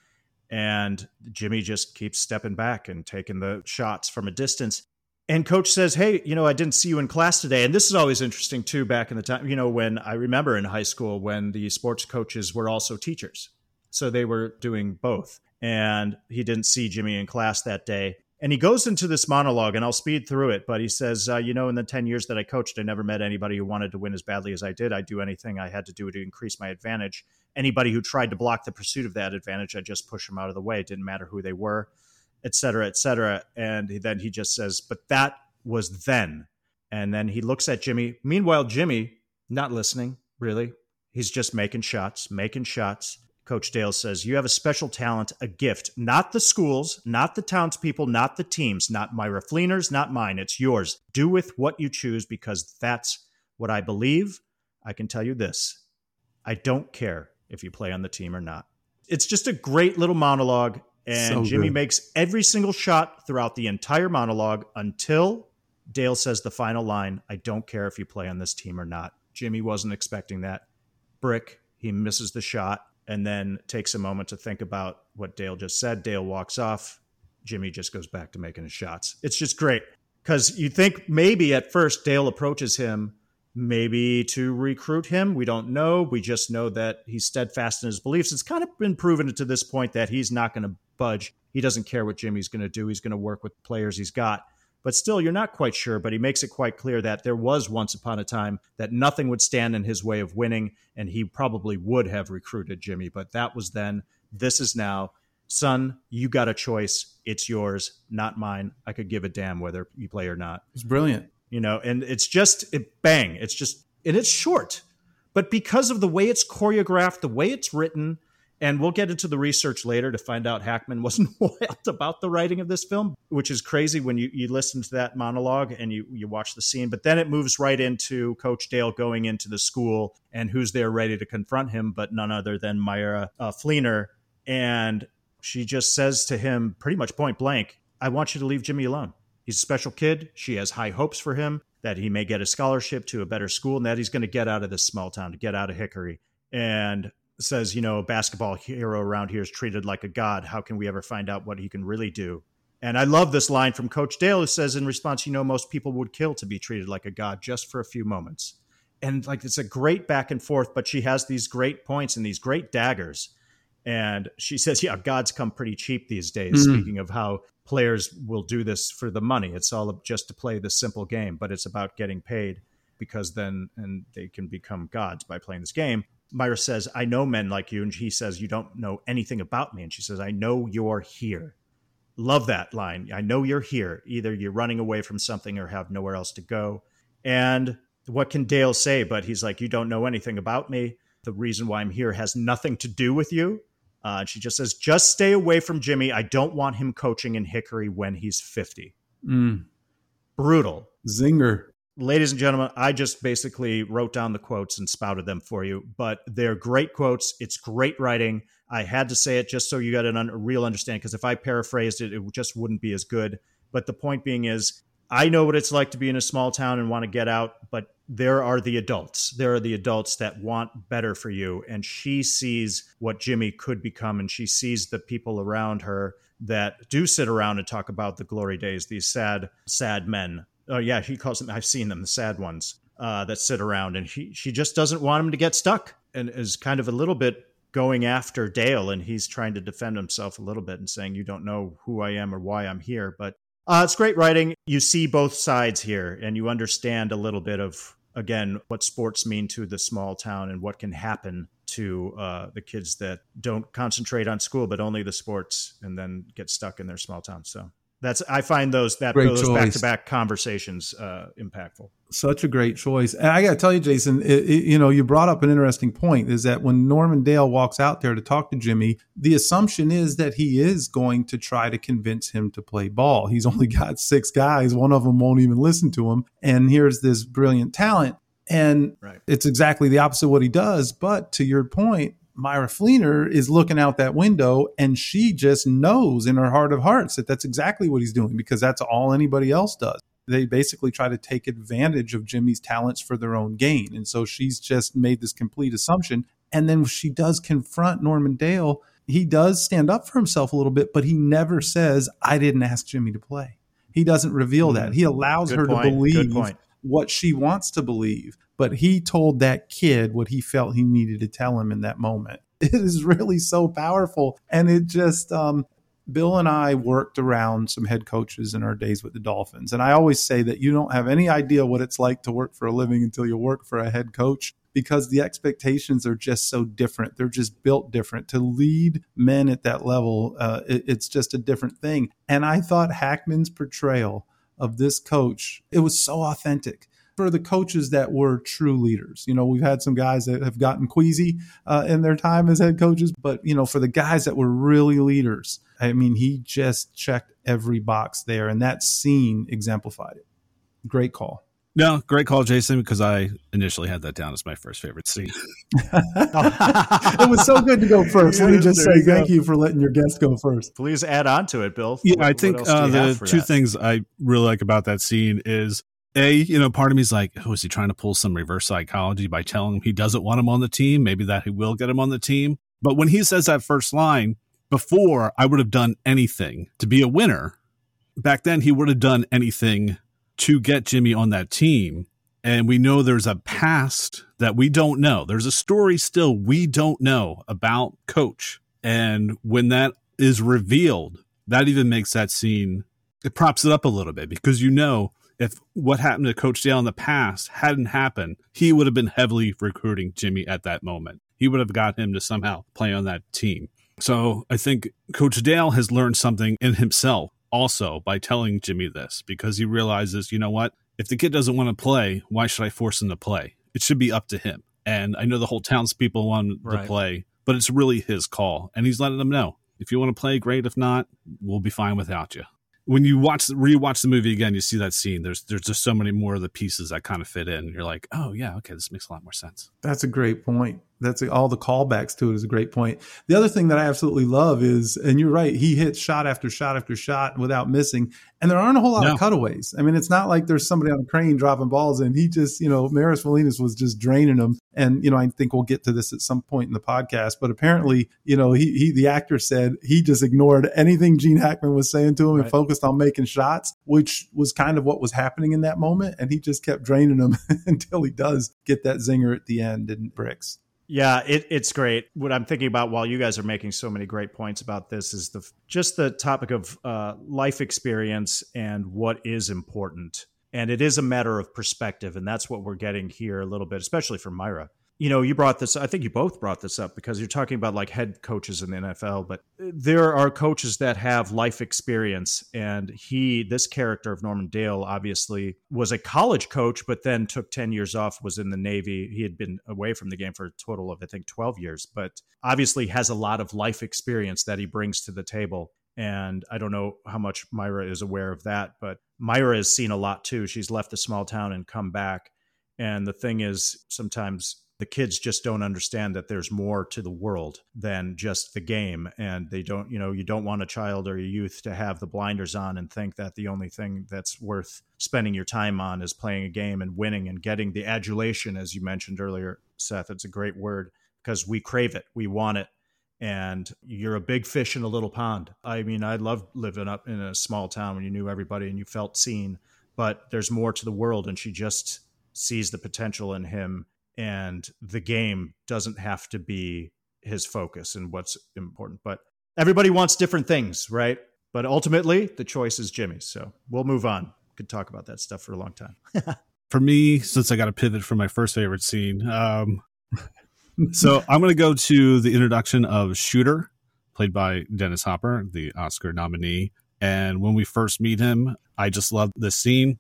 and Jimmy just keeps stepping back and taking the shots from a distance. And coach says, Hey, you know, I didn't see you in class today. And this is always interesting too, back in the time, you know, when I remember in high school when the sports coaches were also teachers. So they were doing both. And he didn't see Jimmy in class that day. And he goes into this monologue, and I'll speed through it. But he says, uh, You know, in the 10 years that I coached, I never met anybody who wanted to win as badly as I did. I do anything I had to do to increase my advantage. Anybody who tried to block the pursuit of that advantage, I just push them out of the way. It didn't matter who they were, et cetera, et cetera. And then he just says, But that was then. And then he looks at Jimmy. Meanwhile, Jimmy, not listening, really. He's just making shots, making shots. Coach Dale says, You have a special talent, a gift, not the schools, not the townspeople, not the teams, not Myra Fleener's, not mine. It's yours. Do with what you choose because that's what I believe. I can tell you this I don't care if you play on the team or not. It's just a great little monologue. And so Jimmy makes every single shot throughout the entire monologue until Dale says the final line I don't care if you play on this team or not. Jimmy wasn't expecting that. Brick, he misses the shot and then takes a moment to think about what Dale just said. Dale walks off. Jimmy just goes back to making his shots. It's just great because you think maybe at first Dale approaches him maybe to recruit him. We don't know. We just know that he's steadfast in his beliefs. It's kind of been proven to this point that he's not going to budge. He doesn't care what Jimmy's going to do. He's going to work with the players he's got. But still, you're not quite sure. But he makes it quite clear that there was once upon a time that nothing would stand in his way of winning, and he probably would have recruited Jimmy. But that was then. This is now. Son, you got a choice. It's yours, not mine. I could give a damn whether you play or not. It's brilliant. You know, and it's just it bang. It's just and it's short. But because of the way it's choreographed, the way it's written, and we'll get into the research later to find out Hackman wasn't wild about the writing of this film, which is crazy when you, you listen to that monologue and you, you watch the scene. But then it moves right into Coach Dale going into the school and who's there ready to confront him, but none other than Myra uh, Fleener. And she just says to him, pretty much point blank, I want you to leave Jimmy alone. He's a special kid. She has high hopes for him that he may get a scholarship to a better school and that he's going to get out of this small town, to get out of Hickory. And says, you know, basketball hero around here is treated like a god. How can we ever find out what he can really do? And I love this line from Coach Dale who says in response, you know, most people would kill to be treated like a god just for a few moments. And like it's a great back and forth, but she has these great points and these great daggers. And she says, yeah, gods come pretty cheap these days. Mm-hmm. Speaking of how players will do this for the money, it's all just to play this simple game, but it's about getting paid because then and they can become gods by playing this game. Myra says, I know men like you. And he says, You don't know anything about me. And she says, I know you're here. Love that line. I know you're here. Either you're running away from something or have nowhere else to go. And what can Dale say? But he's like, You don't know anything about me. The reason why I'm here has nothing to do with you. Uh, she just says, Just stay away from Jimmy. I don't want him coaching in Hickory when he's 50. Mm. Brutal. Zinger ladies and gentlemen, I just basically wrote down the quotes and spouted them for you, but they're great quotes. It's great writing. I had to say it just so you got a un- real understanding because if I paraphrased it, it just wouldn't be as good. But the point being is, I know what it's like to be in a small town and want to get out, but there are the adults. There are the adults that want better for you. And she sees what Jimmy could become, and she sees the people around her that do sit around and talk about the glory days, these sad, sad men oh yeah, he calls them. I've seen them, the sad ones uh, that sit around, and she she just doesn't want him to get stuck, and is kind of a little bit going after Dale, and he's trying to defend himself a little bit and saying, "You don't know who I am or why I'm here." But uh, it's great writing. You see both sides here, and you understand a little bit of again what sports mean to the small town and what can happen to uh, the kids that don't concentrate on school but only the sports and then get stuck in their small town. So that's I find those that great those back to back conversations uh, impactful. Such a great choice, and I got to tell you, Jason, it, it, you know, you brought up an interesting point. Is that when Norman Dale walks out there to talk to Jimmy, the assumption is that he is going to try to convince him to play ball. He's only got six guys; one of them won't even listen to him. And here's this brilliant talent, and right. it's exactly the opposite of what he does. But to your point, Myra Fleener is looking out that window and she just knows in her heart of hearts that that's exactly what he's doing because that's all anybody else does. They basically try to take advantage of Jimmy's talents for their own gain. And so she's just made this complete assumption. And then she does confront Norman Dale. He does stand up for himself a little bit, but he never says, I didn't ask Jimmy to play. He doesn't reveal that. Mm-hmm. He allows Good her point. to believe what she wants to believe but he told that kid what he felt he needed to tell him in that moment. It is really so powerful. And it just, um, Bill and I worked around some head coaches in our days with the Dolphins. And I always say that you don't have any idea what it's like to work for a living until you work for a head coach because the expectations are just so different. They're just built different. To lead men at that level, uh, it, it's just a different thing. And I thought Hackman's portrayal of this coach, it was so authentic for the coaches that were true leaders. You know, we've had some guys that have gotten queasy uh, in their time as head coaches, but, you know, for the guys that were really leaders, I mean, he just checked every box there, and that scene exemplified it. Great call. No, great call, Jason, because I initially had that down as my first favorite scene. it was so good to go first. Let me just say thank you for letting your guest go first. Please add on to it, Bill. Yeah, what, I think uh, the two that? things I really like about that scene is a, you know, part of me is like, oh, is he trying to pull some reverse psychology by telling him he doesn't want him on the team? Maybe that he will get him on the team. But when he says that first line, before I would have done anything to be a winner, back then he would have done anything to get Jimmy on that team. And we know there's a past that we don't know. There's a story still we don't know about Coach. And when that is revealed, that even makes that scene, it props it up a little bit because you know if what happened to Coach Dale in the past hadn't happened, he would have been heavily recruiting Jimmy at that moment. He would have got him to somehow play on that team. So I think Coach Dale has learned something in himself also by telling Jimmy this because he realizes, you know what? If the kid doesn't want to play, why should I force him to play? It should be up to him. And I know the whole townspeople want right. to play, but it's really his call. And he's letting them know if you want to play, great. If not, we'll be fine without you. When you watch rewatch the movie again, you see that scene. There's there's just so many more of the pieces that kind of fit in. You're like, oh yeah, okay, this makes a lot more sense. That's a great point that's all the callbacks to it is a great point. The other thing that I absolutely love is, and you're right, he hits shot after shot after shot without missing, and there aren't a whole lot no. of cutaways. I mean, it's not like there's somebody on a crane dropping balls, and he just, you know, Maris Valainis was just draining them. And you know, I think we'll get to this at some point in the podcast, but apparently, you know, he, he the actor said he just ignored anything Gene Hackman was saying to him right. and focused on making shots, which was kind of what was happening in that moment, and he just kept draining them until he does get that zinger at the end and bricks. Yeah, it, it's great. What I'm thinking about while you guys are making so many great points about this is the just the topic of uh, life experience and what is important. And it is a matter of perspective, and that's what we're getting here a little bit, especially for Myra you know, you brought this, I think you both brought this up because you're talking about like head coaches in the NFL, but there are coaches that have life experience. And he, this character of Norman Dale, obviously was a college coach, but then took 10 years off, was in the Navy. He had been away from the game for a total of, I think, 12 years, but obviously has a lot of life experience that he brings to the table. And I don't know how much Myra is aware of that, but Myra has seen a lot too. She's left the small town and come back. And the thing is, sometimes the kids just don't understand that there's more to the world than just the game. And they don't you know you don't want a child or a youth to have the blinders on and think that the only thing that's worth spending your time on is playing a game and winning and getting the adulation as you mentioned earlier Seth. It's a great word because we crave it. We want it. And you're a big fish in a little pond. I mean i loved living up in a small town when you knew everybody and you felt seen but there's more to the world. And she just sees the potential in him and the game doesn't have to be his focus and what's important. But everybody wants different things, right? But ultimately, the choice is Jimmy's. So we'll move on. Could talk about that stuff for a long time. for me, since I got to pivot from my first favorite scene, um, so I'm going to go to the introduction of Shooter, played by Dennis Hopper, the Oscar nominee. And when we first meet him, I just love this scene.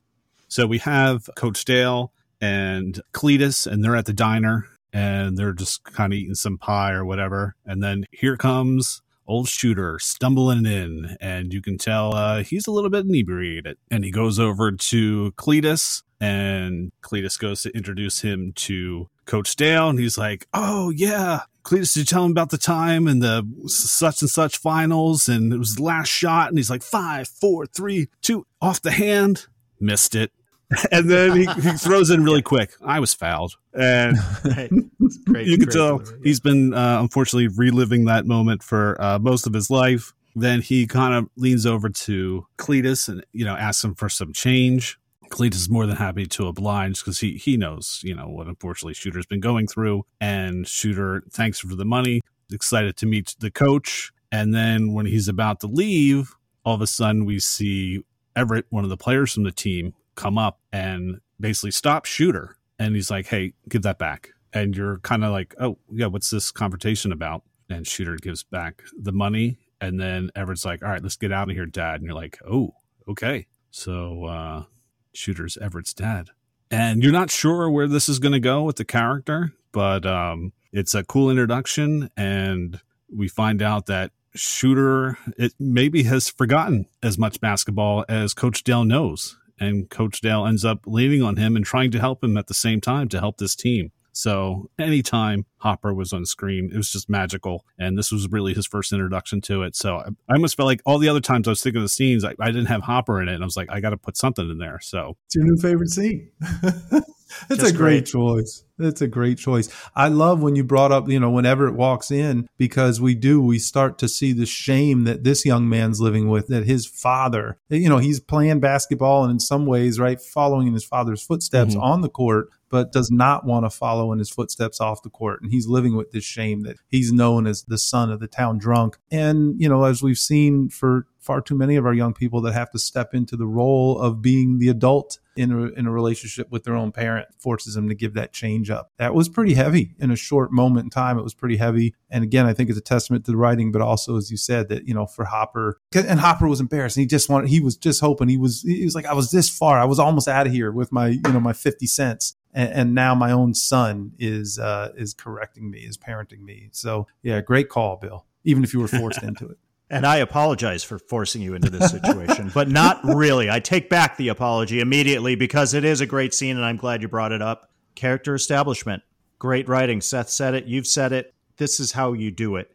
So we have Coach Dale and Cletus, and they're at the diner and they're just kind of eating some pie or whatever. And then here comes old shooter stumbling in, and you can tell uh, he's a little bit inebriated. And he goes over to Cletus, and Cletus goes to introduce him to Coach Dale, and he's like, "Oh yeah." Cletus, did you tell him about the time and the such and such finals? And it was the last shot. And he's like, five, four, three, two, off the hand. Missed it. and then he, he, throws in really quick. I was fouled, and great, you can tell he's been uh, unfortunately reliving that moment for uh, most of his life. Then he kind of leans over to Cletus and you know asks him for some change. Cletus is more than happy to oblige because he he knows you know what unfortunately Shooter's been going through, and Shooter thanks for the money, excited to meet the coach, And then when he's about to leave, all of a sudden we see Everett, one of the players from the team, come up and basically stop Shooter. And he's like, hey, give that back. And you're kind of like, oh, yeah, what's this confrontation about? And Shooter gives back the money. And then Everett's like, all right, let's get out of here, dad. And you're like, oh, okay. So uh, Shooter's Everett's dad. And you're not sure where this is going to go with the character, but um, it's a cool introduction. And we find out that Shooter it maybe has forgotten as much basketball as Coach Dale knows. And Coach Dale ends up leaning on him and trying to help him at the same time to help this team. So anytime Hopper was on screen, it was just magical. And this was really his first introduction to it. So I, I almost felt like all the other times I was thinking of the scenes, I, I didn't have Hopper in it. And I was like, I got to put something in there. So it's your new favorite scene. It's a great, great, choice. It's a great choice. I love when you brought up, you know, when Everett walks in, because we do, we start to see the shame that this young man's living with, that his father, you know, he's playing basketball and in some ways, right, following in his father's footsteps mm-hmm. on the court, but does not want to follow in his footsteps off the court. And he's living with this shame that he's known as the son of the town drunk. And, you know, as we've seen for far too many of our young people that have to step into the role of being the adult in a, in a relationship with their own parent forces them to give that change up. That was pretty heavy in a short moment in time. It was pretty heavy. And again, I think it's a testament to the writing, but also, as you said, that, you know, for Hopper, and Hopper was embarrassed. And he just wanted, he was just hoping he was, he was like, I was this far. I was almost out of here with my, you know, my 50 cents and, and now my own son is uh, is correcting me, is parenting me. So yeah, great call, Bill. Even if you were forced into it. And I apologize for forcing you into this situation, but not really. I take back the apology immediately because it is a great scene and I'm glad you brought it up. Character establishment, great writing. Seth said it, you've said it. This is how you do it.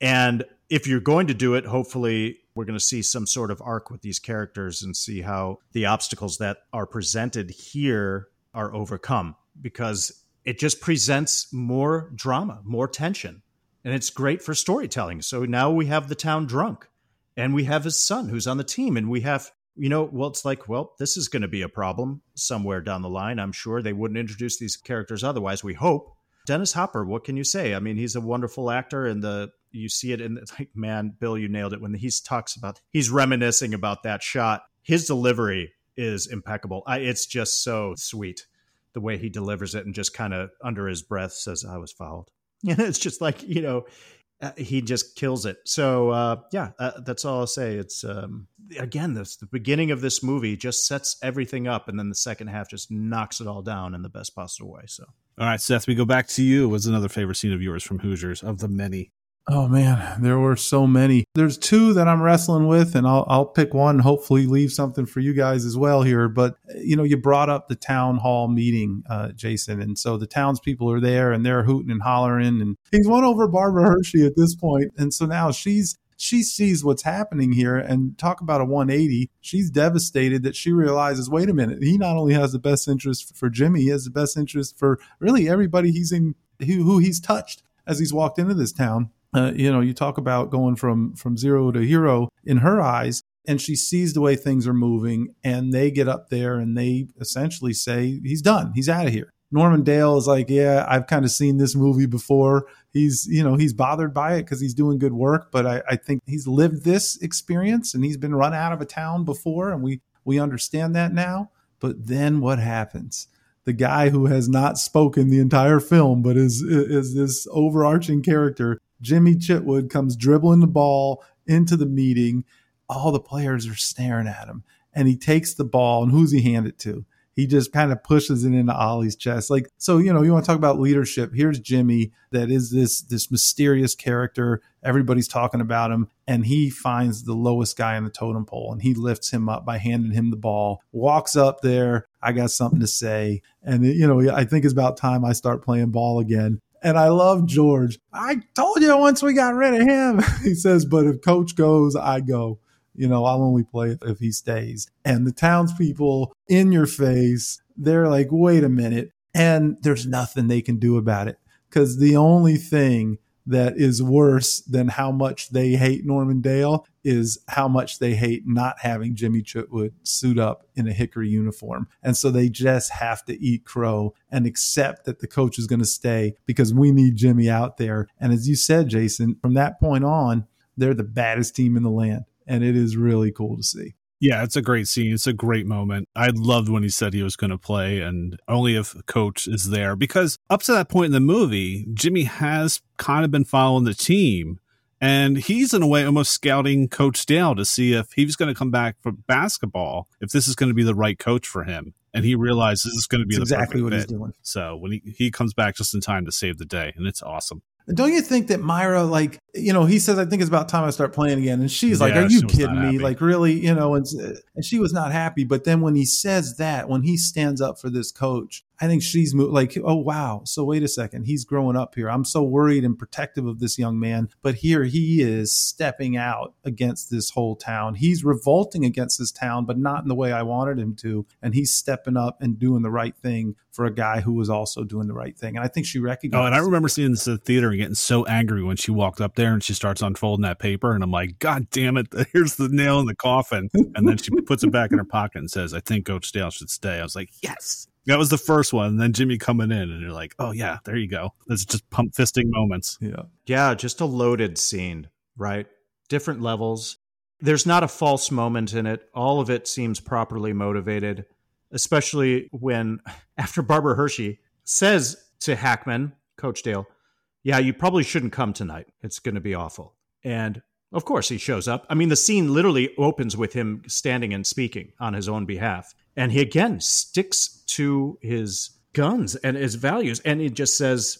And if you're going to do it, hopefully we're going to see some sort of arc with these characters and see how the obstacles that are presented here are overcome because it just presents more drama, more tension. And it's great for storytelling. So now we have the town drunk and we have his son who's on the team and we have you know, well, it's like, well, this is going to be a problem somewhere down the line. I'm sure they wouldn't introduce these characters otherwise. We hope. Dennis Hopper, what can you say? I mean, he's a wonderful actor, and the you see it in like, man, Bill, you nailed it when he talks about he's reminiscing about that shot. His delivery is impeccable. I, it's just so sweet the way he delivers it and just kind of under his breath says, I was fouled. And it's just like, you know, uh, he just kills it. So, uh, yeah, uh, that's all I'll say. It's, um, again, this, the beginning of this movie just sets everything up, and then the second half just knocks it all down in the best possible way. So, all right, Seth, we go back to you. What's another favorite scene of yours from Hoosiers of the many? Oh man, there were so many. There's two that I'm wrestling with, and I'll I'll pick one. Hopefully, leave something for you guys as well here. But you know, you brought up the town hall meeting, uh, Jason, and so the townspeople are there, and they're hooting and hollering, and he's won over Barbara Hershey at this point, and so now she's she sees what's happening here and talk about a 180 she's devastated that she realizes wait a minute he not only has the best interest for jimmy he has the best interest for really everybody he's in who, who he's touched as he's walked into this town uh, you know, you talk about going from from zero to hero in her eyes, and she sees the way things are moving, and they get up there and they essentially say he's done, he's out of here. Norman Dale is like, yeah, I've kind of seen this movie before. He's, you know, he's bothered by it because he's doing good work, but I, I think he's lived this experience and he's been run out of a town before, and we we understand that now. But then what happens? the guy who has not spoken the entire film, but is is this overarching character, Jimmy Chitwood comes dribbling the ball into the meeting. All the players are staring at him. And he takes the ball, and who's he hand it to? He just kind of pushes it into Ollie's chest. Like, so, you know, you want to talk about leadership. Here's Jimmy that is this this mysterious character. Everybody's talking about him. And he finds the lowest guy in the totem pole and he lifts him up by handing him the ball, walks up there. I got something to say. And, you know, I think it's about time I start playing ball again. And I love George. I told you once we got rid of him. he says, but if coach goes, I go. You know, I'll only play if he stays. And the townspeople in your face, they're like, wait a minute. And there's nothing they can do about it. Because the only thing that is worse than how much they hate Norman Dale is how much they hate not having Jimmy Chitwood suit up in a Hickory uniform. And so they just have to eat crow and accept that the coach is going to stay because we need Jimmy out there. And as you said, Jason, from that point on, they're the baddest team in the land. And it is really cool to see. Yeah, it's a great scene. It's a great moment. I loved when he said he was going to play, and only if coach is there. Because up to that point in the movie, Jimmy has kind of been following the team. And he's in a way almost scouting Coach Dale to see if he's going to come back for basketball, if this is going to be the right coach for him. And he realizes this is going to be exactly what fit. he's doing. So when he, he comes back just in time to save the day, and it's awesome. Don't you think that Myra, like, you know, he says, I think it's about time I start playing again. And she's yeah, like, Are you kidding me? Like, really? You know, and, and she was not happy. But then when he says that, when he stands up for this coach, I think she's like, oh, wow. So wait a second. He's growing up here. I'm so worried and protective of this young man. But here he is stepping out against this whole town. He's revolting against this town, but not in the way I wanted him to. And he's stepping up and doing the right thing for a guy who was also doing the right thing. And I think she recognized. Oh, and I remember seeing this at the theater and getting so angry when she walked up there and she starts unfolding that paper. And I'm like, God damn it. Here's the nail in the coffin. And then she puts it back in her pocket and says, I think Coach Dale should stay. I was like, yes. That was the first one. And then Jimmy coming in, and you're like, oh, yeah, there you go. It's just pump fisting moments. Yeah. Yeah, just a loaded scene, right? Different levels. There's not a false moment in it. All of it seems properly motivated, especially when, after Barbara Hershey says to Hackman, Coach Dale, yeah, you probably shouldn't come tonight. It's going to be awful. And of course, he shows up. I mean, the scene literally opens with him standing and speaking on his own behalf. And he again sticks to his guns and his values. And he just says,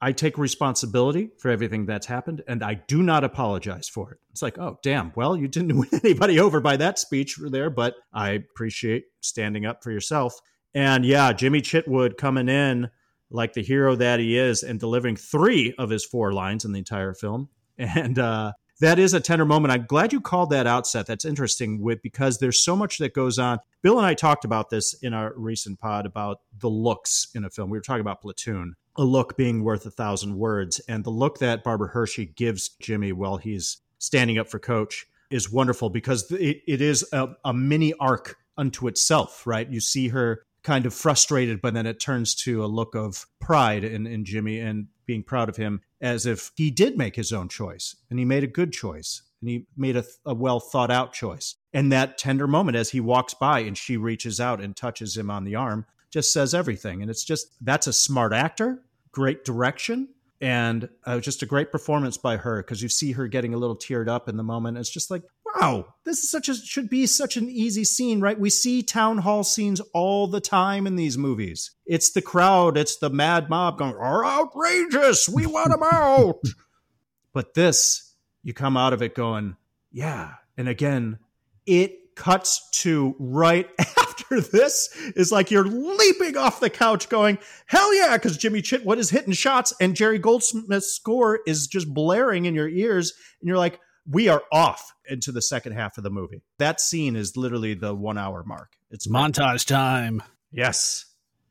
I take responsibility for everything that's happened and I do not apologize for it. It's like, oh, damn. Well, you didn't win anybody over by that speech there, but I appreciate standing up for yourself. And yeah, Jimmy Chitwood coming in like the hero that he is and delivering three of his four lines in the entire film. And uh, that is a tender moment. I'm glad you called that out, Seth. That's interesting with because there's so much that goes on. Bill and I talked about this in our recent pod about the looks in a film. We were talking about Platoon, a look being worth a thousand words, and the look that Barbara Hershey gives Jimmy while he's standing up for Coach is wonderful because it, it is a, a mini arc unto itself, right? You see her kind of frustrated, but then it turns to a look of pride in, in Jimmy and being proud of him as if he did make his own choice and he made a good choice and he made a, a well thought out choice. And that tender moment as he walks by and she reaches out and touches him on the arm just says everything. And it's just that's a smart actor, great direction, and uh, just a great performance by her because you see her getting a little teared up in the moment. It's just like, wow, this is such a should be such an easy scene, right? We see town hall scenes all the time in these movies. It's the crowd, it's the mad mob going, "Are outrageous! We want them out!" but this, you come out of it going, yeah. And again, it cuts to right after this is like you're leaping off the couch going, hell yeah, because Jimmy Chitwood is hitting shots and Jerry Goldsmith's score is just blaring in your ears. And you're like, we are off into the second half of the movie. That scene is literally the one hour mark. It's montage time. Yes.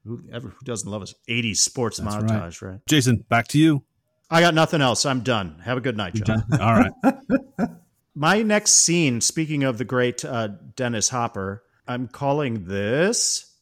Who, ever, who doesn't love us? 80s sports That's montage, right. right. Jason, back to you. I got nothing else. I'm done. Have a good night, John. All right. My next scene, speaking of the great uh, Dennis Hopper, I'm calling this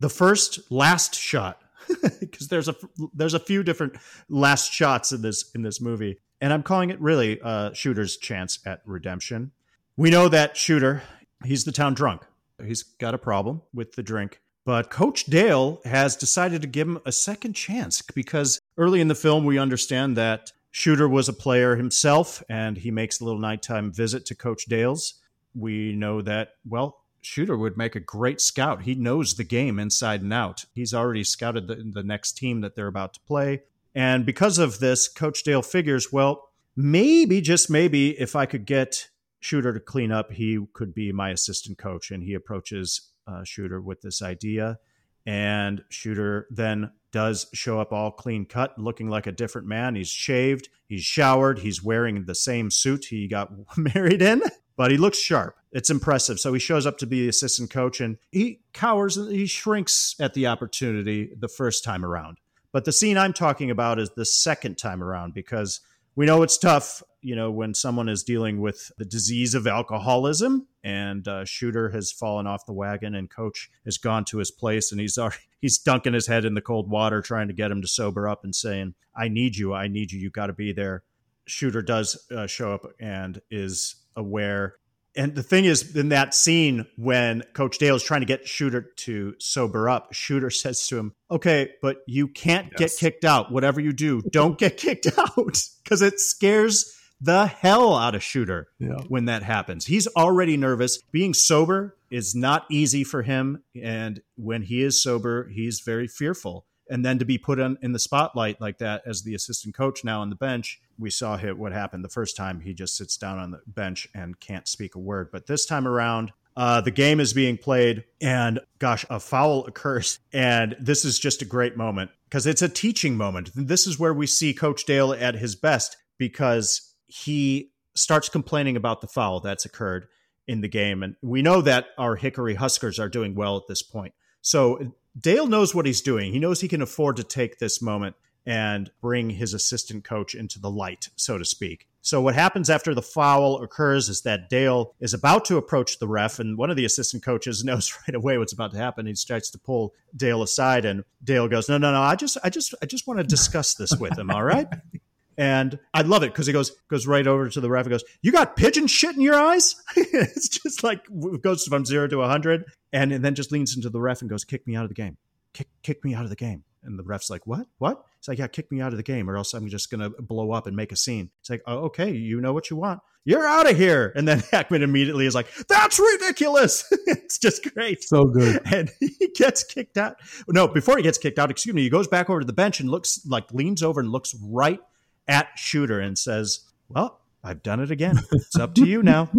the first last shot because there's a there's a few different last shots in this in this movie and I'm calling it really uh, Shooter's chance at redemption. We know that Shooter, he's the town drunk. He's got a problem with the drink. But Coach Dale has decided to give him a second chance because early in the film, we understand that Shooter was a player himself and he makes a little nighttime visit to Coach Dale's. We know that, well, Shooter would make a great scout. He knows the game inside and out. He's already scouted the, the next team that they're about to play. And because of this, Coach Dale figures, well, maybe, just maybe, if I could get Shooter to clean up, he could be my assistant coach. And he approaches uh, Shooter with this idea. And Shooter then does show up all clean cut, looking like a different man. He's shaved, he's showered, he's wearing the same suit he got married in, but he looks sharp. It's impressive. So he shows up to be the assistant coach and he cowers and he shrinks at the opportunity the first time around. But the scene I'm talking about is the second time around because we know it's tough, you know, when someone is dealing with the disease of alcoholism and uh, Shooter has fallen off the wagon and Coach has gone to his place and he's already, he's dunking his head in the cold water trying to get him to sober up and saying, "I need you, I need you, you got to be there." Shooter does uh, show up and is aware. And the thing is, in that scene, when Coach Dale is trying to get Shooter to sober up, Shooter says to him, Okay, but you can't yes. get kicked out. Whatever you do, don't get kicked out because it scares the hell out of Shooter yeah. when that happens. He's already nervous. Being sober is not easy for him. And when he is sober, he's very fearful. And then to be put in, in the spotlight like that as the assistant coach now on the bench, we saw what happened the first time. He just sits down on the bench and can't speak a word. But this time around, uh, the game is being played, and gosh, a foul occurs. And this is just a great moment because it's a teaching moment. This is where we see Coach Dale at his best because he starts complaining about the foul that's occurred in the game. And we know that our Hickory Huskers are doing well at this point. So Dale knows what he's doing. He knows he can afford to take this moment and bring his assistant coach into the light, so to speak. So what happens after the foul occurs is that Dale is about to approach the ref, and one of the assistant coaches knows right away what's about to happen. He starts to pull Dale aside, and Dale goes, "No, no, no! I just, I just, I just want to discuss this with him. All right." And I love it because he goes goes right over to the ref and goes, "You got pigeon shit in your eyes." it's just like goes from zero to hundred, and, and then just leans into the ref and goes, "Kick me out of the game. Kick kick me out of the game." And the ref's like, "What? What?" He's like, "Yeah, kick me out of the game, or else I'm just gonna blow up and make a scene." It's like, "Oh, okay, you know what you want. You're out of here." And then Hackman immediately is like, "That's ridiculous." it's just great, so good. And he gets kicked out. No, before he gets kicked out, excuse me, he goes back over to the bench and looks like leans over and looks right at Shooter and says, Well, I've done it again. It's up to you now.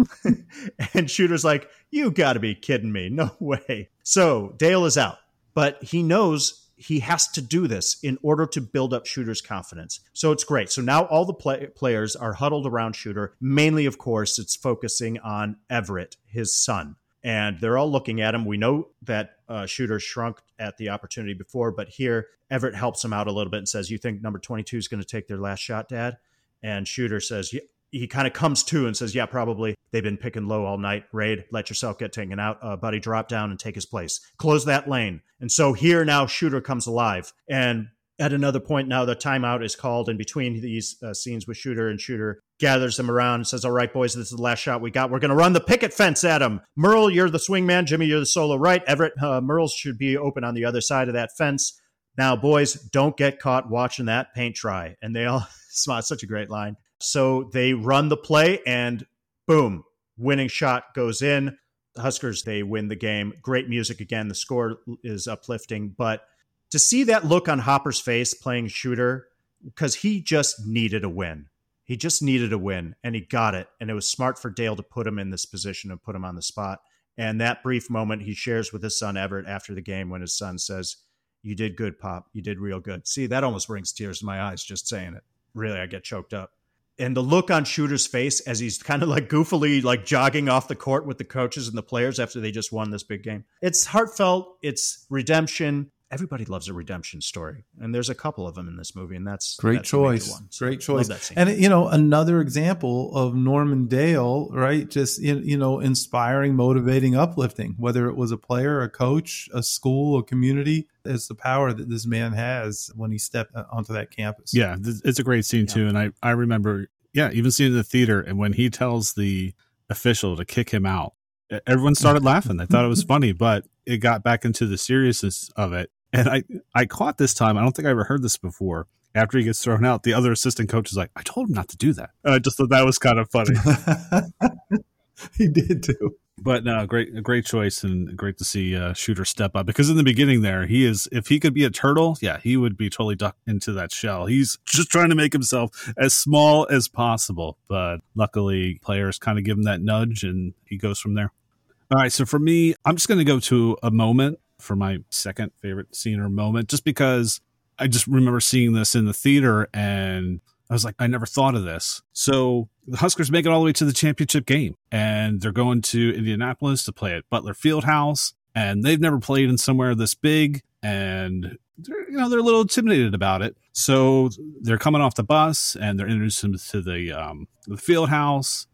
and Shooter's like, You got to be kidding me. No way. So Dale is out, but he knows he has to do this in order to build up Shooter's confidence. So it's great. So now all the play- players are huddled around Shooter. Mainly, of course, it's focusing on Everett, his son and they're all looking at him. We know that uh, Shooter shrunk at the opportunity before, but here Everett helps him out a little bit and says, "You think number twenty-two is going to take their last shot, Dad?" And Shooter says, yeah. He kind of comes to and says, "Yeah, probably. They've been picking low all night. Rade, let yourself get taken out. Uh, buddy, drop down and take his place. Close that lane." And so here now, Shooter comes alive, and at another point now the timeout is called in between these uh, scenes with shooter and shooter gathers them around and says all right boys this is the last shot we got we're going to run the picket fence at him merle you're the swing man jimmy you're the solo right everett uh, merle should be open on the other side of that fence now boys don't get caught watching that paint dry and they all smile such a great line so they run the play and boom winning shot goes in the huskers they win the game great music again the score is uplifting but to see that look on Hopper's face playing shooter, because he just needed a win. He just needed a win and he got it. And it was smart for Dale to put him in this position and put him on the spot. And that brief moment he shares with his son Everett after the game when his son says, You did good, Pop. You did real good. See, that almost brings tears to my eyes just saying it. Really, I get choked up. And the look on Shooter's face as he's kind of like goofily like jogging off the court with the coaches and the players after they just won this big game. It's heartfelt, it's redemption, everybody loves a redemption story, and there's a couple of them in this movie, and that's great that's choice. So great choice. And you know, another example of Norman Dale, right? Just you know, inspiring, motivating, uplifting. Whether it was a player, a coach, a school, a community, it's the power that this man has when he stepped uh, onto that campus. Yeah, it's a great scene yeah. too, and I I remember, yeah, even seeing in the theater, and when he tells the official to kick him out everyone started laughing. They thought it was funny, but it got back into the seriousness of it. And I, I caught this time. I don't think I ever heard this before. After he gets thrown out, the other assistant coach is like, "I told him not to do that." And I just thought that was kind of funny. he did too. But no, great, great choice, and great to see uh, Shooter step up because in the beginning there, he is if he could be a turtle, yeah, he would be totally ducked into that shell. He's just trying to make himself as small as possible, but luckily, players kind of give him that nudge, and he goes from there. All right, so for me, I'm just going to go to a moment for my second favorite scene or moment, just because I just remember seeing this in the theater and I was like, I never thought of this. So the Huskers make it all the way to the championship game and they're going to Indianapolis to play at Butler Fieldhouse. And they've never played in somewhere this big and they're, you know, they're a little intimidated about it. So they're coming off the bus and they're introducing them to the, um, the field house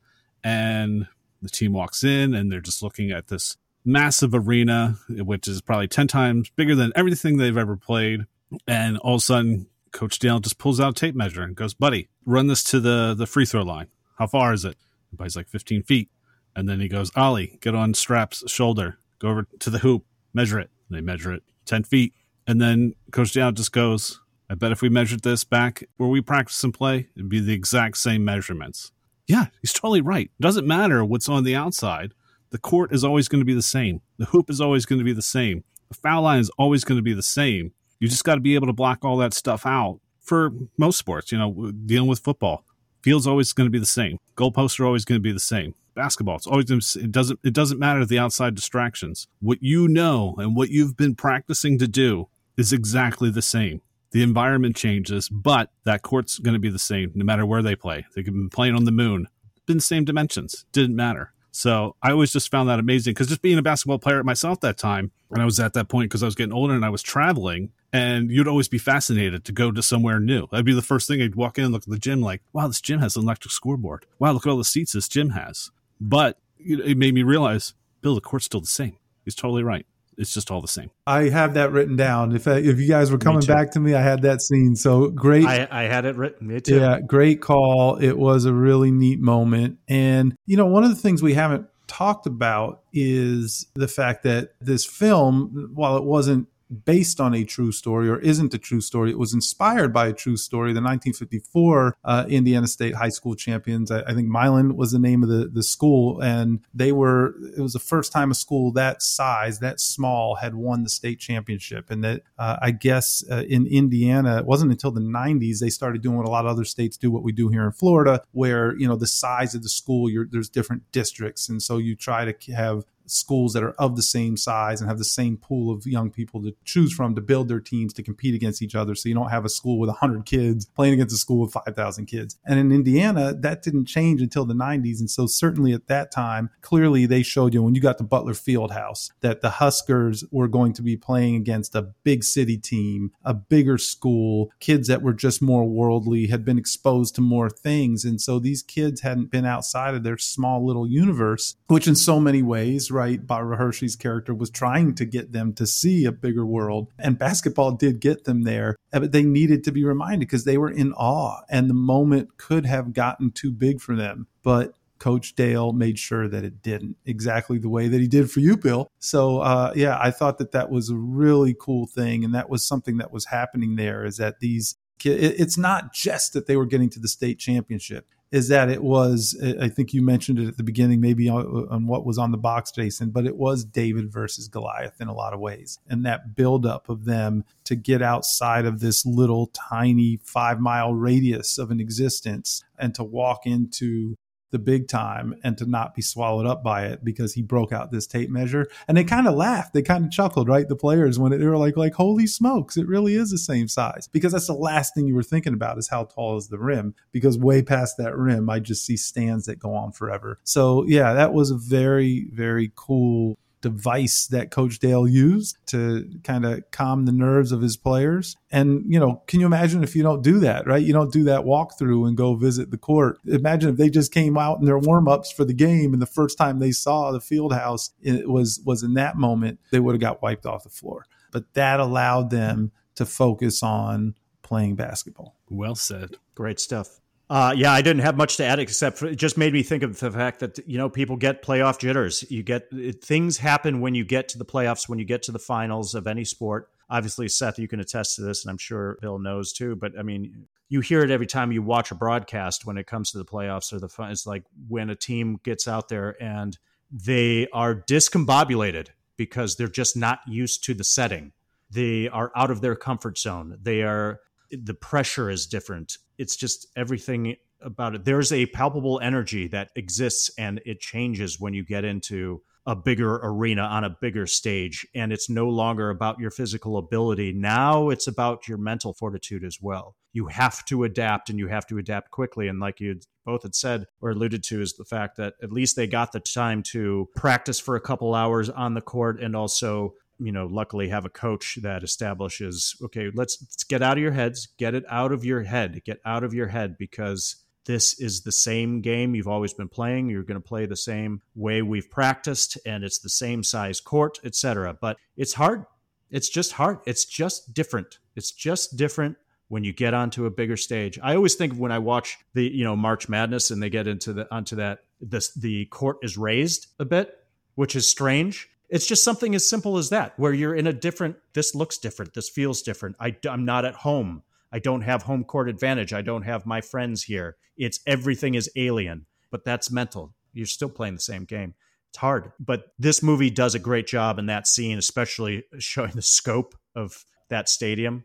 and the team walks in and they're just looking at this massive arena, which is probably 10 times bigger than everything they've ever played. And all of a sudden, Coach Dale just pulls out a tape measure and goes, "Buddy, run this to the the free throw line. How far is it?" Everybody's like 15 feet. And then he goes, Ollie, get on Strap's shoulder, go over to the hoop, measure it. And they measure it 10 feet. And then Coach Dale just goes, I bet if we measured this back where we practice and play, it'd be the exact same measurements. Yeah, he's totally right. Doesn't matter what's on the outside. The court is always going to be the same. The hoop is always going to be the same. The foul line is always going to be the same. You just got to be able to block all that stuff out for most sports, you know, dealing with football. Field's always going to be the same. Goalposts are always going to be the same. Basketball, it's always it doesn't it doesn't matter the outside distractions. What you know and what you've been practicing to do is exactly the same. The environment changes, but that court's going to be the same no matter where they play. They could be playing on the moon, been the same dimensions, didn't matter. So I always just found that amazing because just being a basketball player myself that time, and I was at that point because I was getting older and I was traveling, and you'd always be fascinated to go to somewhere new. That'd be the first thing I'd walk in and look at the gym, like, wow, this gym has an electric scoreboard. Wow, look at all the seats this gym has. But it made me realize, Bill, the court's still the same. He's totally right. It's just all the same. I have that written down. If I, if you guys were coming back to me, I had that scene. So great. I, I had it written. Me too. Yeah, great call. It was a really neat moment. And you know, one of the things we haven't talked about is the fact that this film, while it wasn't based on a true story or isn't a true story. It was inspired by a true story. The 1954 uh, Indiana State High School champions. I, I, think Milan was the name of the, the school, and they were. It was the first time a school that size, that small, had won the state championship. And that uh, I guess uh, in Indiana, it wasn't until the 90s they started doing what a lot of other states do, what we do here in Florida, where you know the size of the school, there's different districts, and so you try to have schools that are of the same size and have the same pool of young people to choose from to build their teams to compete against each other. So you don't have a school with 100 kids playing against a school with 5,000 kids. And in Indiana, that didn't change until the 90s. And so certainly at that time, clearly they showed you when you got to Butler Fieldhouse that the Huskers were going to be playing against a big city team, a bigger school, kids that were just more worldly, had been exposed to more things. And so these kids hadn't been outside of their small little universe, which in so many ways right, Barbara Hershey's character was trying to get them to see a bigger world. And basketball did get them there, uh, but they needed to be reminded because they were in awe and the moment could have gotten too big for them. But Coach Dale made sure that it didn't exactly the way that he did for you, Bill. So, uh, yeah, I thought that that was a really cool thing. And that was something that was happening there is that these it's not just that they were getting to the state championship is that it was i think you mentioned it at the beginning maybe on, on, what was on the box jason but it was david versus goliath in a lot of ways. And that buildup of them to get outside of this little tiny five mile radius of an existence and to walk into the big time and to not be swallowed up by it because he broke out this tape measure. And they kind of laughed. They kind of chuckled, right? The players when it, they were like, like, holy smokes, it really is the same size. Because that's the last thing you were thinking about is how tall is the rim. Because way past that rim, I just see stands that go on forever. So yeah, that was a very, very cool device that Coach Dale used to kind of calm the nerves of his players. And, you know, can you imagine if you don't do that, right? You don't do that walkthrough and go visit the court. Imagine if they just came out in their warm ups for the game and the first time they saw the field house it was, was in that moment, they would have got wiped off the floor. But that allowed them to focus on playing basketball. Well said. Great stuff. Uh, yeah, I didn't have much to add except for, it just made me think of the fact that you know people get playoff jitters. You get it, things happen when you get to the playoffs, when you get to the finals of any sport. Obviously, Seth, you can attest to this, and I'm sure Bill knows too. But I mean, you hear it every time you watch a broadcast when it comes to the playoffs or the fun. It's like when a team gets out there and they are discombobulated because they're just not used to the setting. They are out of their comfort zone. They are the pressure is different. It's just everything about it. There's a palpable energy that exists and it changes when you get into a bigger arena on a bigger stage. And it's no longer about your physical ability. Now it's about your mental fortitude as well. You have to adapt and you have to adapt quickly. And like you both had said or alluded to, is the fact that at least they got the time to practice for a couple hours on the court and also you know, luckily have a coach that establishes, okay, let's, let's get out of your heads, get it out of your head, get out of your head because this is the same game you've always been playing. You're going to play the same way we've practiced, and it's the same size court, etc. But it's hard. It's just hard. It's just different. It's just different when you get onto a bigger stage. I always think when I watch the you know March Madness and they get into the onto that this the court is raised a bit, which is strange. It's just something as simple as that, where you're in a different. This looks different. This feels different. I, I'm not at home. I don't have home court advantage. I don't have my friends here. It's everything is alien, but that's mental. You're still playing the same game. It's hard, but this movie does a great job in that scene, especially showing the scope of that stadium.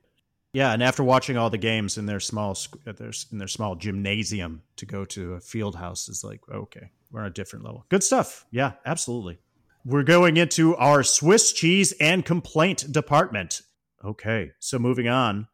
Yeah, and after watching all the games in their small uh, in their small gymnasium to go to a field house is like okay, we're on a different level. Good stuff. Yeah, absolutely. We're going into our Swiss cheese and complaint department. Okay, so moving on.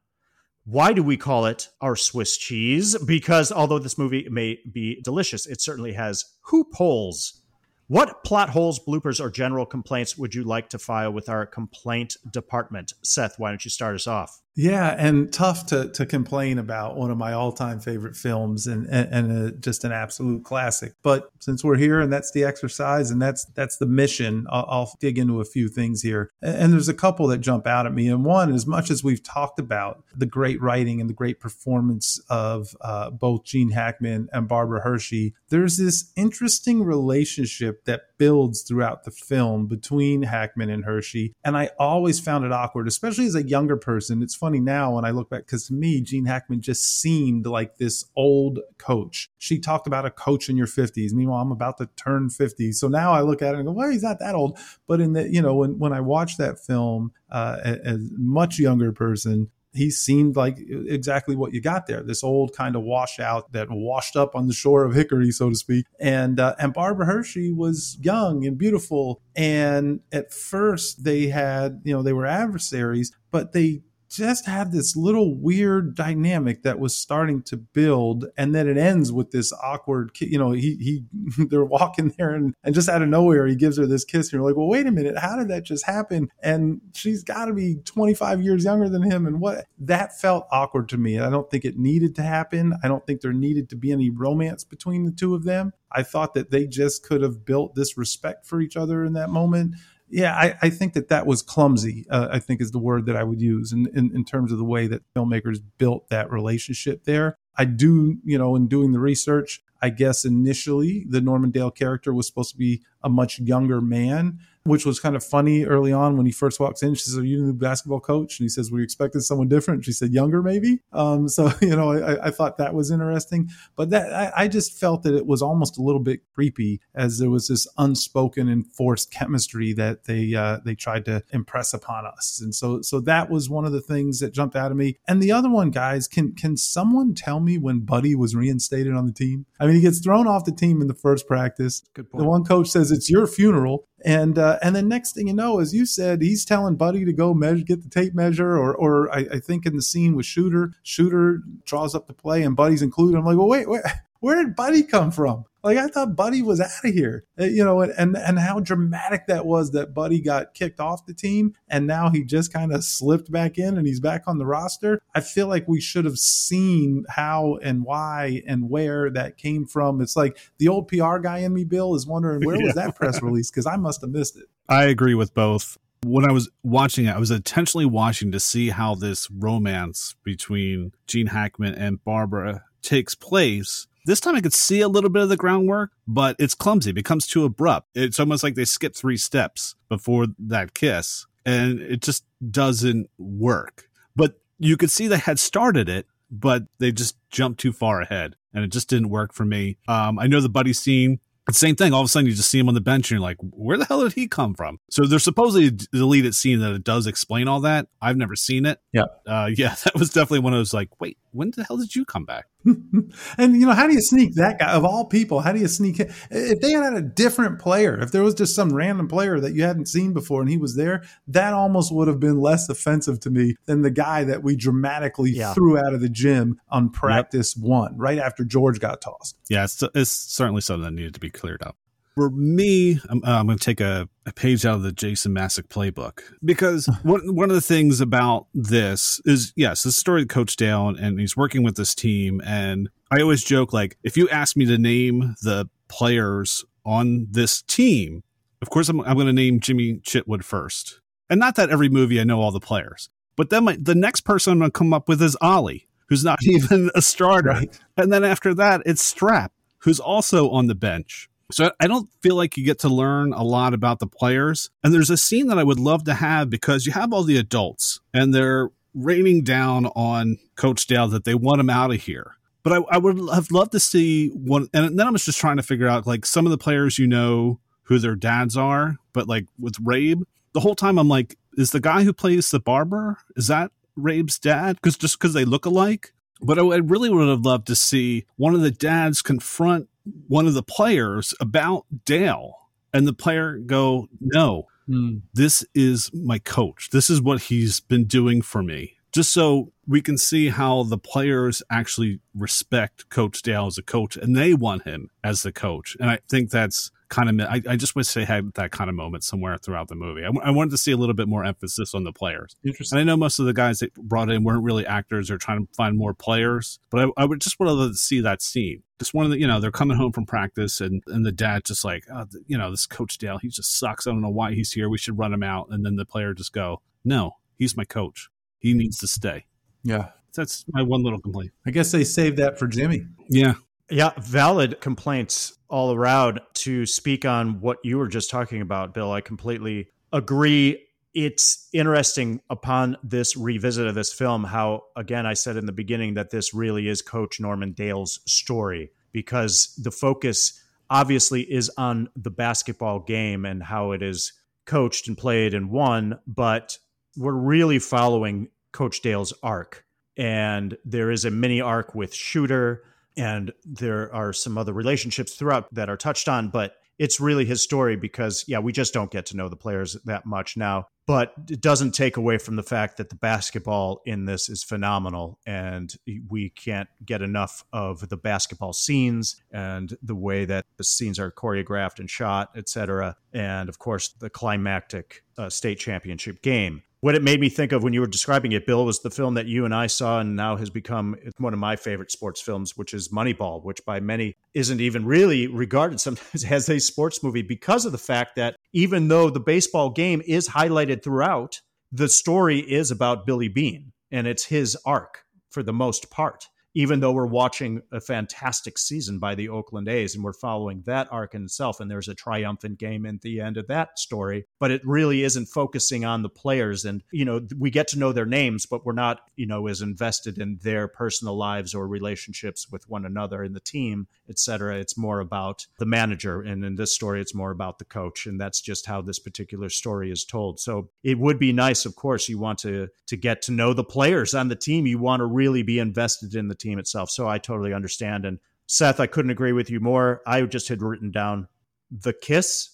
Why do we call it our Swiss cheese? Because although this movie may be delicious, it certainly has hoop holes what plot holes, bloopers, or general complaints would you like to file with our complaint department? Seth, why don't you start us off? Yeah, and tough to to complain about one of my all time favorite films and and, and a, just an absolute classic. But since we're here and that's the exercise and that's that's the mission, I'll, I'll dig into a few things here. And, and there's a couple that jump out at me. And one, as much as we've talked about the great writing and the great performance of uh, both Gene Hackman and Barbara Hershey, there's this interesting relationship that builds throughout the film between Hackman and Hershey. And I always found it awkward, especially as a younger person. It's funny now when I look back, because to me, Gene Hackman just seemed like this old coach. She talked about a coach in your 50s. Meanwhile, I'm about to turn 50. So now I look at it and go, well, he's not that old. But in the, you know, when, when I watched that film uh, as a much younger person, he seemed like exactly what you got there this old kind of washout that washed up on the shore of hickory so to speak. And uh, and barbara hershey was young and beautiful and at first they had you know they were adversaries but they just had this little weird dynamic that was starting to build and then it ends with this awkward you know he he they're walking there and, and just out of nowhere he gives her this kiss and you're like well wait a minute how did that just happen? And she's got to be 25 years younger than him and what that felt awkward to me. I don't think it needed to happen. I don't think there needed to be any romance between the two of them. I thought that they just could have built this respect for each other in that moment yeah, I, I, think that that was clumsy. Uh, I think is the word that I would use in, in, in terms of the way that filmmakers built that relationship there. I do, you know, in doing the research, I guess initially the Norman Dale character was supposed to be a much younger man which was kind of funny early on when he first walks in. She says, Are you the new basketball coach? And he says, Were you expecting someone different? She said, Younger, maybe. Um, so, you know, I, I, thought that was interesting. But that I, I, just felt that it was almost a little bit creepy as there was this unspoken enforced chemistry that they uh, they tried to impress upon us. And so so that was one of the things that jumped out at me. And the other one, guys, can can someone tell me when Buddy was reinstated on the team? I mean, he gets thrown off the team in the first practice. Good point. The one coach says it's your funeral. And uh, and then next thing you know, as you said, he's telling Buddy to go measure, get the tape measure, or or I, I think in the scene with Shooter, Shooter draws up the play and Buddy's included. I'm like, well, wait, wait, where did Buddy come from? Like I thought Buddy was out of here, uh, you know, and, and and how dramatic that was that Buddy got kicked off the team and now he just kind of slipped back in and he's back on the roster. I feel like we should have seen how and why and where that came from. It's like the old PR guy in me, Bill, is wondering where yeah. was that press release because I must have missed it. I agree with both when I was watching it, I was intentionally watching to see how this romance between Gene Hackman and Barbara takes place this time I could see a little bit of the groundwork, but it's clumsy. It becomes too abrupt. It's almost like they skip three steps before that kiss, and it just doesn't work. But you could see they had started it, but they just jumped too far ahead, and it just didn't work for me. Um, I know the buddy scene same thing. All of a sudden, you just see him on the bench, and you're like, "Where the hell did he come from?" So there's supposedly a deleted scene that it does explain all that. I've never seen it. Yeah, uh, yeah, that was definitely one of those like, "Wait, when the hell did you come back?" and you know, how do you sneak that guy of all people? How do you sneak him? If they had had a different player, if there was just some random player that you hadn't seen before and he was there, that almost would have been less offensive to me than the guy that we dramatically yeah. threw out of the gym on practice yep. one right after George got tossed. Yeah, it's, it's certainly something that needed to be cleared up. For me, I'm, uh, I'm going to take a, a, page out of the Jason Masek playbook because one, one of the things about this is yes, the story of Coach Dale and, and he's working with this team. And I always joke like, if you ask me to name the players on this team, of course, I'm, I'm going to name Jimmy Chitwood first. And not that every movie I know all the players, But then my, the next person I'm going to come up with is Ollie, who's not even a starter. Right. And then after that, it's Strap, who's also on the bench. So I don't feel like you get to learn a lot about the players. And there's a scene that I would love to have because you have all the adults and they're raining down on Coach Dale that they want him out of here. But I, I would have loved to see one. And then I was just trying to figure out like some of the players you know who their dads are. But like with Rade, the whole time I'm like, is the guy who plays the barber, is that Rade's dad? Because just because they look alike? But I, I really would have loved to see one of the dads confront one of the players about Dale and the player go, No, mm. this is my coach. This is what he's been doing for me. Just so we can see how the players actually respect Coach Dale as a coach and they want him as the coach. And I think that's kind of I, I just wish they had that kind of moment somewhere throughout the movie. I, I, wanted to see a little bit more emphasis on the players. Interesting. And I know most of the guys that brought in weren't really actors or trying to find more players, but I, I would just want to see that scene. Just one of the, you know, they're coming home from practice and, and the dad just like, oh, you know, this coach Dale, he just sucks. I don't know why he's here. We should run him out. And then the player just go, no, he's my coach. He needs to stay. Yeah. That's my one little complaint. I guess they saved that for Jimmy. Yeah. Yeah, valid complaints all around. To speak on what you were just talking about, Bill, I completely agree. It's interesting upon this revisit of this film how, again, I said in the beginning that this really is Coach Norman Dale's story because the focus obviously is on the basketball game and how it is coached and played and won, but we're really following Coach Dale's arc. And there is a mini arc with Shooter and there are some other relationships throughout that are touched on but it's really his story because yeah we just don't get to know the players that much now. But it doesn't take away from the fact that the basketball in this is phenomenal and we can't get enough of the basketball scenes and the way that the scenes are choreographed and shot etc and of course the climactic uh, state championship game what it made me think of when you were describing it, Bill, was the film that you and I saw and now has become one of my favorite sports films, which is Moneyball, which by many isn't even really regarded sometimes as a sports movie because of the fact that even though the baseball game is highlighted throughout, the story is about Billy Beane and it's his arc for the most part even though we're watching a fantastic season by the Oakland A's and we're following that arc in itself. And there's a triumphant game at the end of that story, but it really isn't focusing on the players. And, you know, we get to know their names, but we're not, you know, as invested in their personal lives or relationships with one another in the team, et cetera. It's more about the manager. And in this story, it's more about the coach. And that's just how this particular story is told. So it would be nice, of course, you want to, to get to know the players on the team. You want to really be invested in the team itself. So I totally understand. And Seth, I couldn't agree with you more. I just had written down the kiss.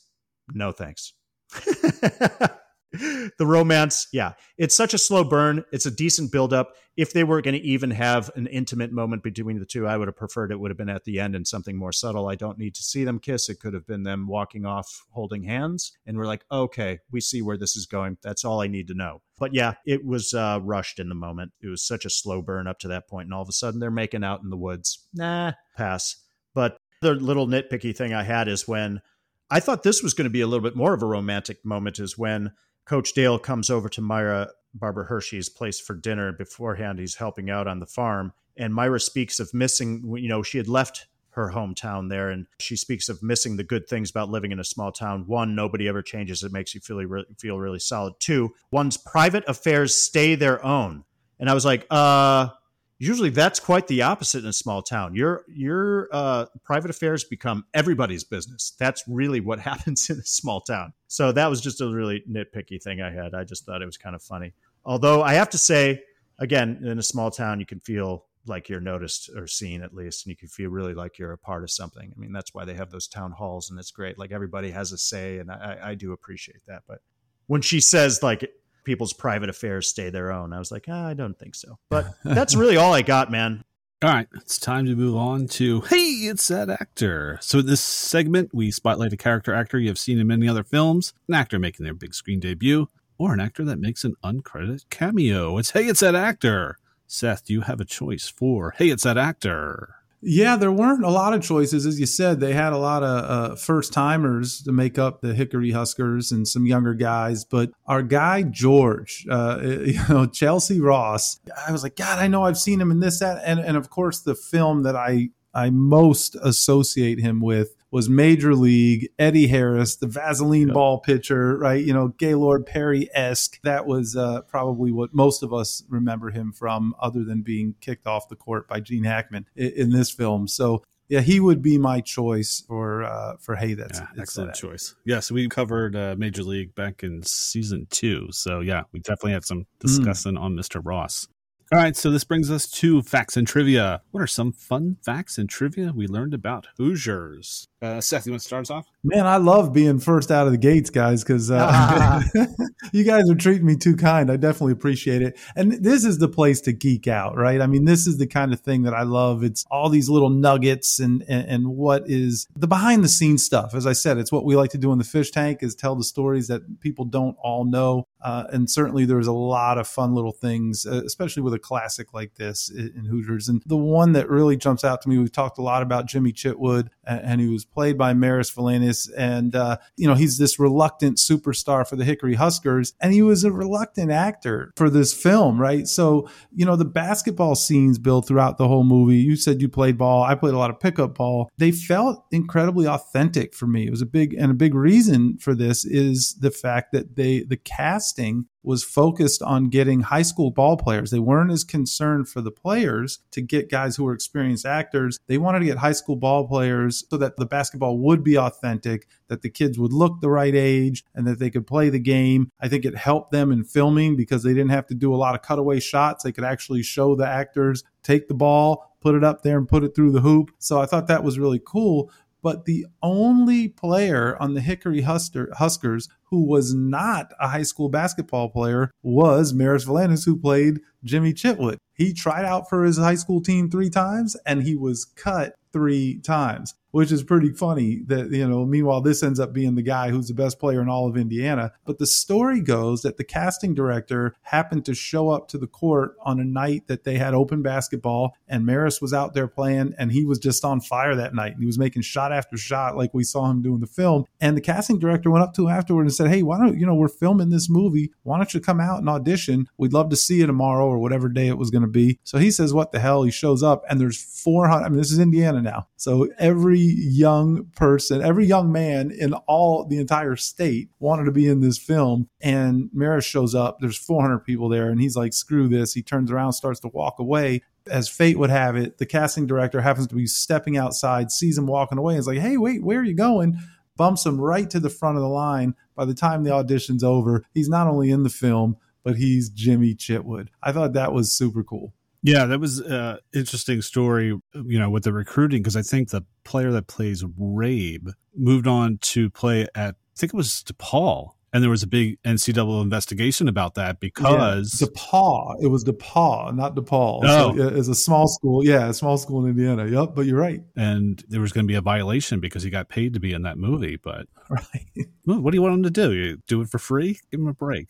No thanks. the romance, yeah, it's such a slow burn. It's a decent buildup. If they were going to even have an intimate moment between the two, I would have preferred it would have been at the end and something more subtle. I don't need to see them kiss. It could have been them walking off holding hands, and we're like, okay, we see where this is going. That's all I need to know. But yeah, it was uh, rushed in the moment. It was such a slow burn up to that point, and all of a sudden they're making out in the woods. Nah, pass. But the little nitpicky thing I had is when I thought this was going to be a little bit more of a romantic moment is when Coach Dale comes over to Myra Barbara Hershey's place for dinner. Beforehand, he's helping out on the farm. And Myra speaks of missing, you know, she had left her hometown there and she speaks of missing the good things about living in a small town one nobody ever changes it makes you feel really, feel really solid two one's private affairs stay their own and i was like uh usually that's quite the opposite in a small town. Your your uh, private affairs become everybody's business. That's really what happens in a small town. So that was just a really nitpicky thing I had. I just thought it was kind of funny. Although I have to say, again, in a small town, you can feel like you're noticed or seen at least, and you can feel really like you're a part of something. I mean, that's why they have those town halls, and it's great. Like everybody has a say, and I, I do appreciate that. But when she says like people's private affairs stay their own. I was like, ah, I don't think so. But that's really all I got, man. All right, it's time to move on to Hey, it's that actor. So, in this segment, we spotlight a character actor you have seen in many other films, an actor making their big screen debut, or an actor that makes an uncredited cameo. It's Hey, it's that actor. Seth, do you have a choice for Hey, it's that actor? Yeah, there weren't a lot of choices. As you said, they had a lot of uh, first timers to make up the Hickory Huskers and some younger guys. But our guy, George, uh, you know, Chelcie Ross, I was like, God, I know I've seen him in this, that. And, and of course, the film that I, I most associate him with was Major League, Eddie Harris, the Vaseline ball pitcher, right? You know, Gaylord Perry esque. That was uh, probably what most of us remember him from, other than being kicked off the court by Gene Hackman in, in this film. So yeah, he would be my choice for uh, for hey, that's yeah, excellent choice. Yes, yeah, so we covered uh, Major League back in season two, so yeah, we definitely had some hmm. discussing mm. on Mister Ross. All right, so this brings us to facts and trivia. What are some fun facts and trivia we learned about Hoosiers? Uh, Seth, you want to start us off? Man, I love being first out of the gates, guys, because uh, you guys are treating me too kind. I definitely appreciate it. And this is the place to geek out, right? I mean, this is the kind of thing that I love. It's all these little nuggets and, and, and what is the behind the scenes stuff. As I said, it's what we like to do in the fish tank is tell the stories that people don't all know. Uh, and certainly there's a lot of fun little things, uh, especially with a classic like this in, Hoosiers. And the one that really jumps out to me, we've talked a lot about Jimmy Chitwood, and, he was played by Maris Valainis. And, uh, you know, he's this reluctant superstar for the Hickory Huskers. And he was a reluctant actor for this film, right? So, you know, the basketball scenes built throughout the whole movie. You said you played ball. I played a lot of pickup ball. They felt incredibly authentic for me. It was a big, and a big reason for this is the fact that they, the casting was focused on getting high school ball players. They weren't as concerned for the players to get guys who were experienced actors. They wanted to get high school ball players so that the basketball would be authentic, that the kids would look the right age, and that they could play the game. I think it helped them in filming because they didn't have to do a lot of cutaway shots. They could actually show the actors take the ball, put it up there, and put it through the hoop. So I thought that was really cool but the only player on the Hickory Huskers who was not a high school basketball player was Maris Valainis, who played Jimmy Chitwood. He tried out for his high school team three times and he was cut three times which is pretty funny that, you know, meanwhile, this ends up being the guy who's the best player in all of Indiana. But the story goes that the casting director happened to show up to the court on a night that they had open basketball and Maris was out there playing and he was just on fire that night. and He was making shot after shot like we saw him do in the film. And the casting director went up to him afterward and said, Hey, why don't, you know, we're filming this movie. Why don't you come out and audition? We'd love to see you tomorrow or whatever day it was going to be. So he says, What the hell? He shows up and there's 400. I mean, this is Indiana now. So every young person, every young man in all the entire state wanted to be in this film. And Maris shows up. There's 400 people there, and he's like, "Screw this!" He turns around, starts to walk away. As fate would have it, the casting director happens to be stepping outside, sees him walking away, and is like, "Hey, wait, where are you going?" Bumps him right to the front of the line. By the time the audition's over, he's not only in the film, but he's Jimmy Chitwood. I thought that was super cool. Yeah, that was an interesting story, you know, with the recruiting because I think the player that plays Rade moved on to play at I think it was DePaul and there was a big NCAA investigation about that because yeah, DePaul. It was DePauw, not DePaul. Oh. So it's a small school. Yeah, a small school in Indiana. Yep, but you're right. And there was going to be a violation because he got paid to be in that movie. But right, what do you want him to do? You do it for free? Give him a break.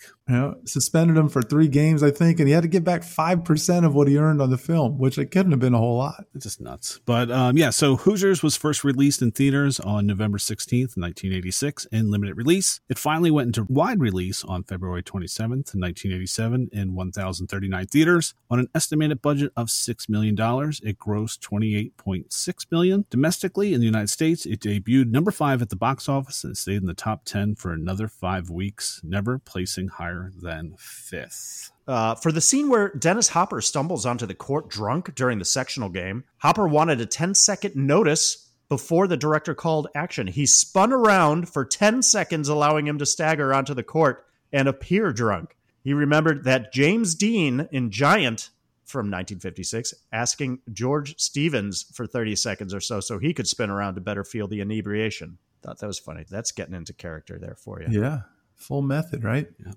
Suspended him for three games, I think, and he had to give back five percent of what he earned on the film, which it couldn't have been a whole lot. It's just nuts. But um, yeah, so Hoosiers was first released in theaters on November 16th, 1986, in limited release. It finally went into wide release on February 27th, 1987, in 1,039 theaters. On an estimated budget of $6 million, it grossed 28.6 million. Domestically, in the United States, it debuted number five at the box office and stayed in the top 10 for another five weeks, never placing higher than fifth. Uh, for the scene where Dennis Hopper stumbles onto the court drunk during the sectional game, Hopper wanted a 10 second notice before the director called action. He spun around for 10 seconds, allowing him to stagger onto the court and appear drunk. He remembered that James Dean in Giant from 1956 asking George Stevens for 30 seconds or so so he could spin around to better feel the inebriation. Thought that was funny. That's getting into character there for you. Yeah. Full method, right? Yeah.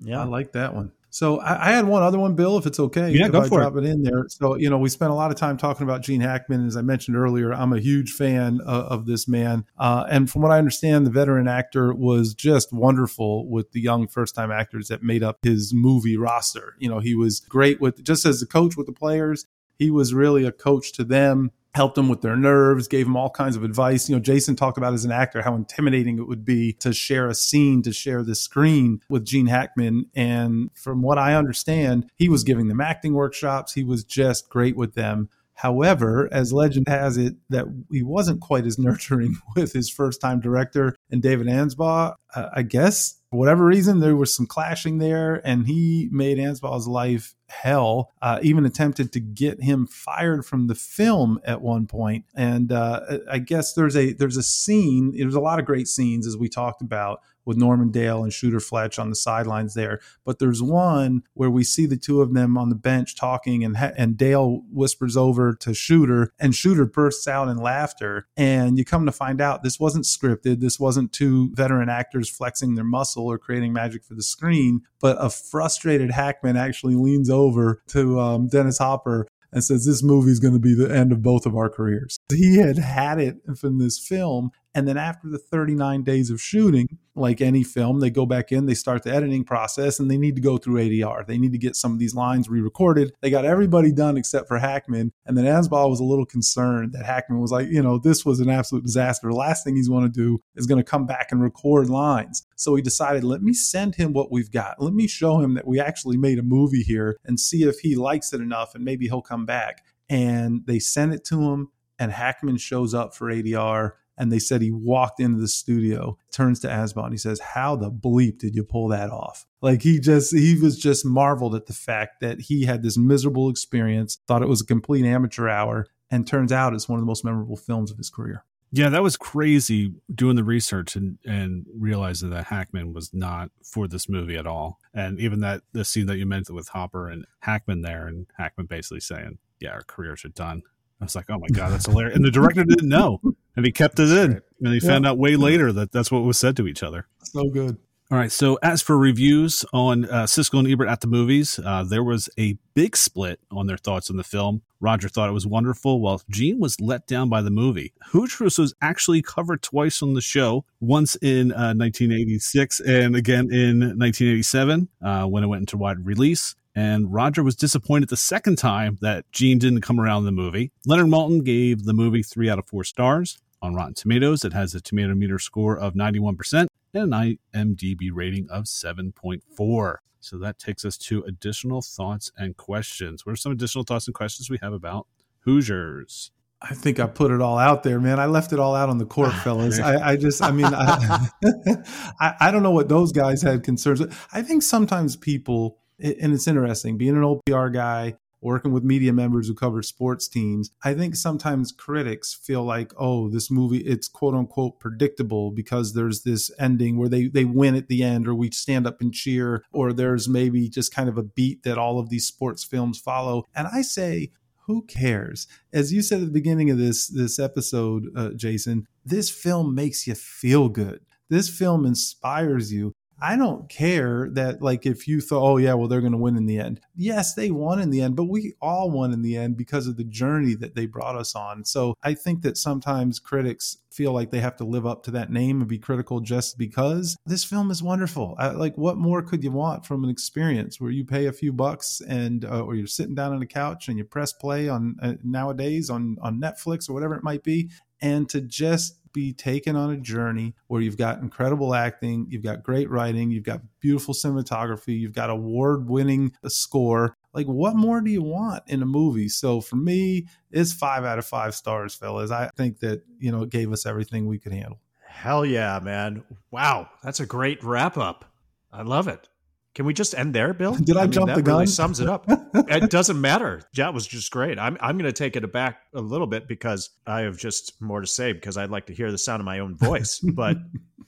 Yeah. I like that one. So I, I, had one other one, Bill, if it's okay. Yeah, go I for drop it. it. in there. So you know, we spent a lot of time talking about Gene Hackman. As I mentioned earlier, I'm a huge fan of, of this man, uh, and from what I understand, the veteran actor was just wonderful with the young first-time actors that made up his movie roster. You know, he was great with just as a coach with the players He was really a coach to them helped them with their nerves, gave them all kinds of advice. You know, Jason talked about as an actor how intimidating it would be to share a scene, to share the screen with Gene Hackman. And from what I understand, he was giving them acting workshops. He was just great with them. However, as legend has it, that he wasn't quite as nurturing with his first time director and David Anspaugh. Uh, I guess for whatever reason, there was some clashing there, and he made Anspaugh's life hell. Uh, even attempted to get him fired from the film at one point. And uh, I guess there's a there's a scene. There's a lot of great scenes as we talked about with Norman Dale and Shooter Flatch on the sidelines there. But there's one where we see the two of them on the bench talking, and and Dale whispers over to Shooter, and Shooter bursts out in laughter. And you come to find out this wasn't scripted. This wasn't two veteran actors flexing their muscle or creating magic for the screen, but a frustrated Hackman actually leans over to um, Dennis Hopper and says this movie is going to be the end of both of our careers. He had had it from this film and then after the 39 days of shooting, like any film, they go back in, they start the editing process, and they need to go through ADR. They need to get some of these lines re recorded. They got everybody done except for Hackman. And then Anspaugh was a little concerned that Hackman was like, you know, this was an absolute disaster. The last thing he's going to do is going to come back and record lines. So he decided, let me send him what we've got. Let me show him that we actually made a movie here and see if he likes it enough and maybe he'll come back. And they sent it to him, and Hackman shows up for ADR and they said he walked into the studio, turns to Anspaugh, and he says, How the bleep did you pull that off? Like he just, he was just marveled at the fact that he had this miserable experience, thought it was a complete amateur hour, and turns out it's one of the most memorable films of his career. Yeah, that was crazy doing the research and, and realizing that Hackman was not for this movie at all. And even that the scene that you mentioned with Hopper and Hackman there, and Hackman basically saying, Yeah, our careers are done. I was like, oh my god, that's hilarious. And the director didn't know, and he kept it in, and he yeah. found out way later that that's what was said to each other. So good. All right. So as for reviews on uh, Siskel and Ebert at the movies, uh, there was a big split on their thoughts on the film. Roger thought it was wonderful, while Gene was let down by the movie. Hoosiers was actually covered twice on the show, once in uh, 1986 and again in 1987 uh, when it went into wide release and Roger was disappointed the second time that Gene didn't come around in the movie. Leonard Maltin gave the movie three out of four stars. On Rotten Tomatoes, it has a tomato meter score of 91% and an IMDb rating of 7.4. So that takes us to additional thoughts and questions. What are some additional thoughts and questions we have about Hoosiers? I think I put it all out there, man. I left it all out on the court, fellas. I, I just, I mean, I, I, I don't know what those guys had concerns. I think sometimes people and it's interesting being an old PR guy, working with media members who cover sports teams. I think sometimes critics feel like, oh, this movie, it's quote unquote predictable because there's this ending where they, they win at the end, or we stand up and cheer, or there's maybe just kind of a beat that all of these sports films follow. And I say, who cares? As you said at the beginning of this this episode, uh, Jason, this film makes you feel good. This film inspires you. I don't care that, like, if you thought, oh, yeah, well, they're going to win in the end. Yes, they won in the end, but we all won in the end because of the journey that they brought us on. So I think that sometimes critics feel like they have to live up to that name and be critical just because this film is wonderful. I, like, what more could you want from an experience where you pay a few bucks and, uh, or you're sitting down on a couch and you press play on uh, nowadays on, on Netflix or whatever it might be, and to just be taken on a journey where you've got incredible acting, you've got great writing, you've got beautiful cinematography, you've got award winning score. Like, what more do you want in a movie? So for me, it's five out of five stars, fellas. I think that, you know, it gave us everything we could handle. Hell yeah, man. Wow. That's a great wrap up. I love it. Can we just end there, Bill? Did I, I mean, jump the gun? That really sums it up. it doesn't matter. That was just great. I'm I'm going to take it back a little bit because I have just more to say because I'd like to hear the sound of my own voice. but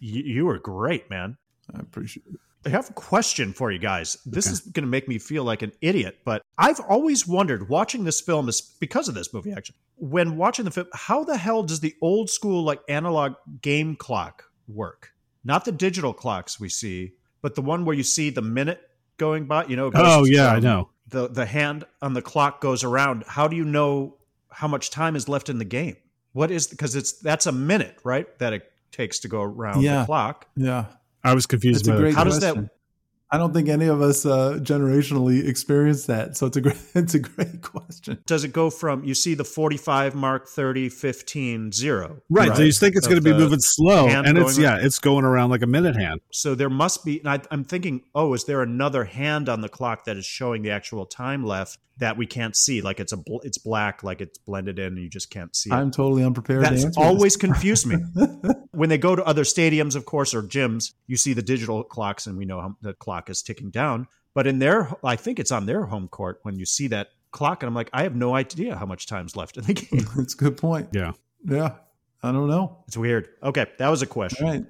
you, you were great, man. I appreciate it. I have a question for you guys. This okay. is going to make me feel like an idiot, but I've always wondered watching this film is because of this movie actually. When watching the film, how the hell does the old school like analog game clock work? Not the digital clocks we see, but the one where you see the minute going by, you know. oh yeah, I know. The the hand on the clock goes around. How do you know how much time is left in the game? What is because it's that's a minute, right? That it takes to go around yeah. the clock. Yeah, I was confused. That's a great how question. does that? I don't think any of us uh, generationally experienced that. So it's a great, it's a great question. Does it go from you see the 45 mark 30 15 0? Right. right. So you think it's going to be moving slow and it's yeah, it's going around like a minute hand. So there must be I, I'm thinking, "Oh, is there another hand on the clock that is showing the actual time left?" that we can't see. Like it's a bl- it's black, like it's blended in, and you just can't see. I'm it. totally unprepared. That's always confused me. when they go to other stadiums, of course, or gyms, you see the digital clocks, and we know how the clock is ticking down. But in their, I think it's on their home court when you see that clock, and I'm like, I have no idea how much time's left in the game. That's a good point. Yeah, yeah. I don't know. It's weird. Okay, that was a question. All right.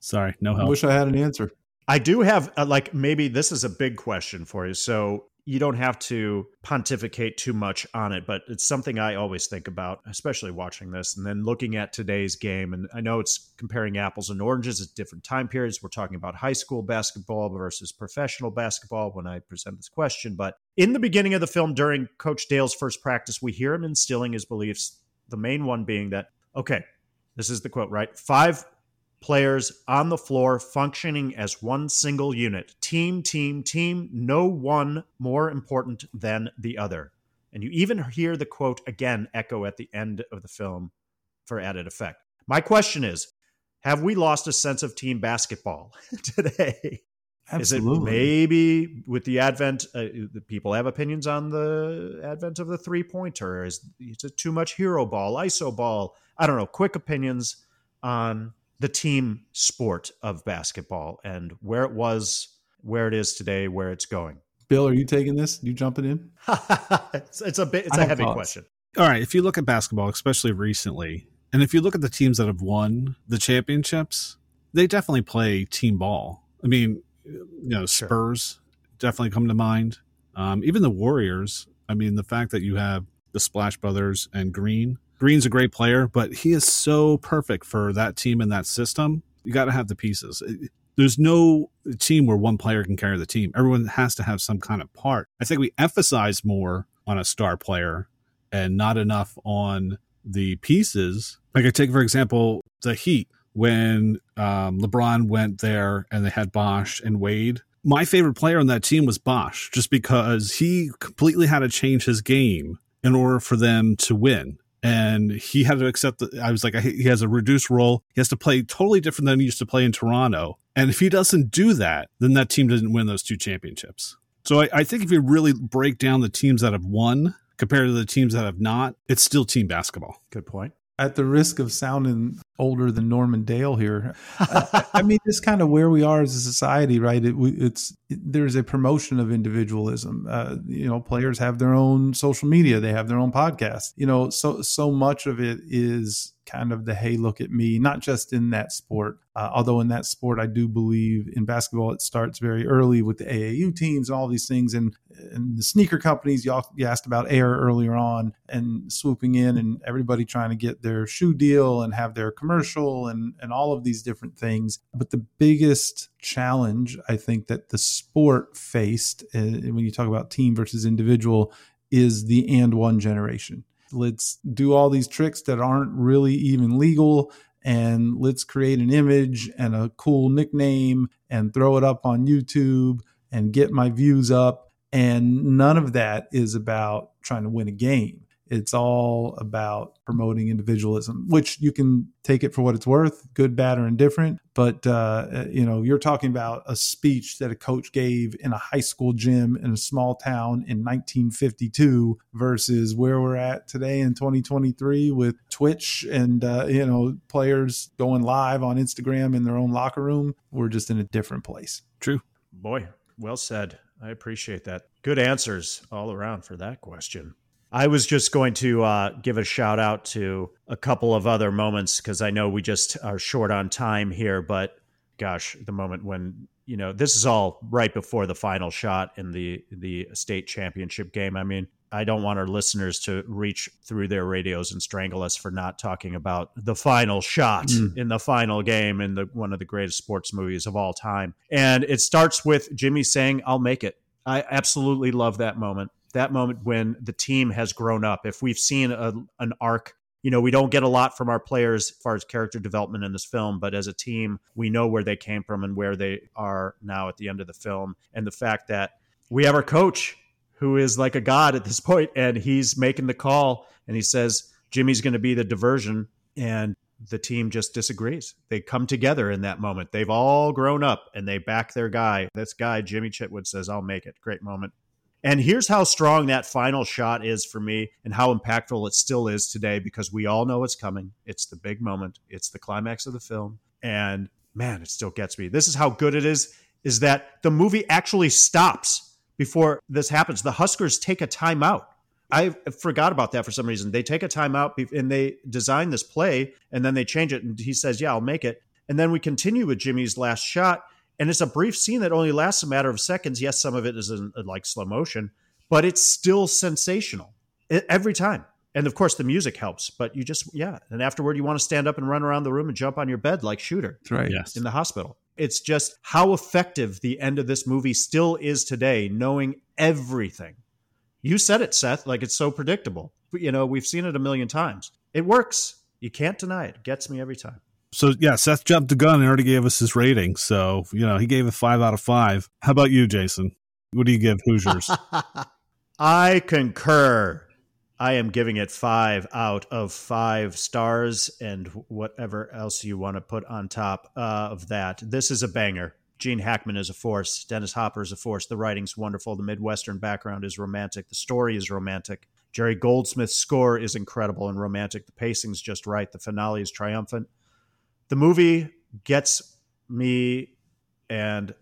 Sorry, no help. I wish I had an answer. I do have uh, like maybe this is a big question for you. So you don't have to pontificate too much on it, but it's something I always think about, especially watching this and then looking at today's game. And I know it's comparing apples and oranges at different time periods. We're talking about high school basketball versus professional basketball when I present this question. But in the beginning of the film, during Coach Dale's first practice, we hear him instilling his beliefs. The main one being that, okay, this is the quote, right? Five players on the floor functioning as one single unit. Team, team, team, no one more important than the other. And you even hear the quote again echo at the end of the film for added effect. My question is Have we lost a sense of team basketball today? Absolutely. Is it maybe with the advent, uh, the people have opinions on the advent of the three pointer? Is, is it too much hero ball, iso ball? I don't know. Quick opinions on the team sport of basketball and where it was, where it is today, where it's going. Bill, are you taking this? You jumping in? it's, it's, a bit. It's a heavy thoughts. question. All right. If you look at basketball, especially recently, and if you look at the teams that have won the championships, they definitely play team ball. I mean, you know, Spurs sure. definitely come to mind. Um, even the Warriors. I mean, the fact that you have the Splash Brothers and Green Green's a great player, but he is so perfect for that team and that system. You got to have the pieces. There's no team where one player can carry the team. Everyone has to have some kind of part. I think we emphasize more on a star player and not enough on the pieces. Like I take, for example, the Heat when um, LeBron went there and they had Bosh and Wade. My favorite player on that team was Bosh, just because he completely had to change his game in order for them to win and he had to accept that I was like, he has a reduced role. He has to play totally different than he used to play in Toronto. And if he doesn't do that, then that team doesn't win those two championships. So I, I think if you really break down the teams that have won compared to the teams that have not, it's still team basketball. Good point at the risk of sounding older than Norman Dale here, I, I, mean, it's kind of where we are as a society, right? It, it's it, there's a promotion of individualism. Uh, you know, players have their own social media, they have their own podcast. You know, so so much of it is kind of the hey, look at me, not just in that sport. Uh, although in that sport, I do believe in basketball, it starts very early with the AAU teams and all these things. And, and the sneaker companies, you, you asked about Air earlier on, and swooping in and everybody trying to get their shoe deal and have their commercial and, and all of these different things. But the biggest challenge I think that the sport faced uh, when you talk about team versus individual is the and one generation let's do all these tricks that aren't really even legal and let's create an image and a cool nickname and throw it up on YouTube and get my views up. And none of that is about trying to win a game. It's all about promoting individualism, which you can take it for what it's worth, good, bad, or indifferent. But uh, you know, you're talking about a speech that a coach gave in a high school gym in a small town in 1952 versus where we're at today in 2023 with Twitch and uh, you know players going live on Instagram in their own locker room. We're just in a different place. True, boy. Well said. I appreciate that. Good answers all around for that question. I was just going to uh, give a shout out to a couple of other moments because I know we just are short on time here, but gosh, the moment when you know this is all right before the final shot in the the state championship game. I mean, I don't want our listeners to reach through their radios and strangle us for not talking about the final shot mm. in the final game in the one of the greatest sports movies of all time. And it starts with Jimmy saying, "I'll make it." I absolutely love that moment that moment when the team has grown up. If we've seen a, an arc you know, we don't get a lot from our players as far as character development in this film, but as a team, we know where they came from and where they are now at the end of the film. And the fact that we have our coach who is like a god at this point, and he's making the call and he says, Jimmy's going to be the diversion. And the team just disagrees. They come together in that moment. They've all grown up and they back their guy. This guy, Jimmy Chitwood, says, I'll make it. Great moment. And here's how strong that final shot is for me and how impactful it still is today because we all know it's coming. It's the big moment, it's the climax of the film. And man, it still gets me. This is how good it is is that the movie actually stops before this happens. The Huskers take a timeout. I forgot about that for some reason. They take a timeout and they design this play and then they change it. And he says, Yeah, I'll make it. And then we continue with Jimmy's last shot and it's a brief scene that only lasts a matter of seconds. Yes, some of it is in, like slow motion, but it's still sensational every time. And of course, the music helps. But you just yeah, and afterward, you want to stand up and run around the room and jump on your bed like Shooter. That's right. Yes. In the hospital. It's just how effective the end of this movie still is today, knowing everything. You said it, Seth, like it's so predictable. You know, we've seen it a million times. It works. You can't deny it. It gets me every time so yeah, Seth jumped the gun and already gave us his rating. So you know he gave it five out of five. How about you, Jason? What do you give Hoosiers? I concur. I am giving it five out of five stars, and whatever else you want to put on top of that. This is a banger. Gene Hackman is a force. Dennis Hopper is a force. The writing's wonderful. The Midwestern background is romantic. The story is romantic. Jerry Goldsmith's score is incredible and romantic. The pacing's just right. The finale is triumphant the movie gets me, and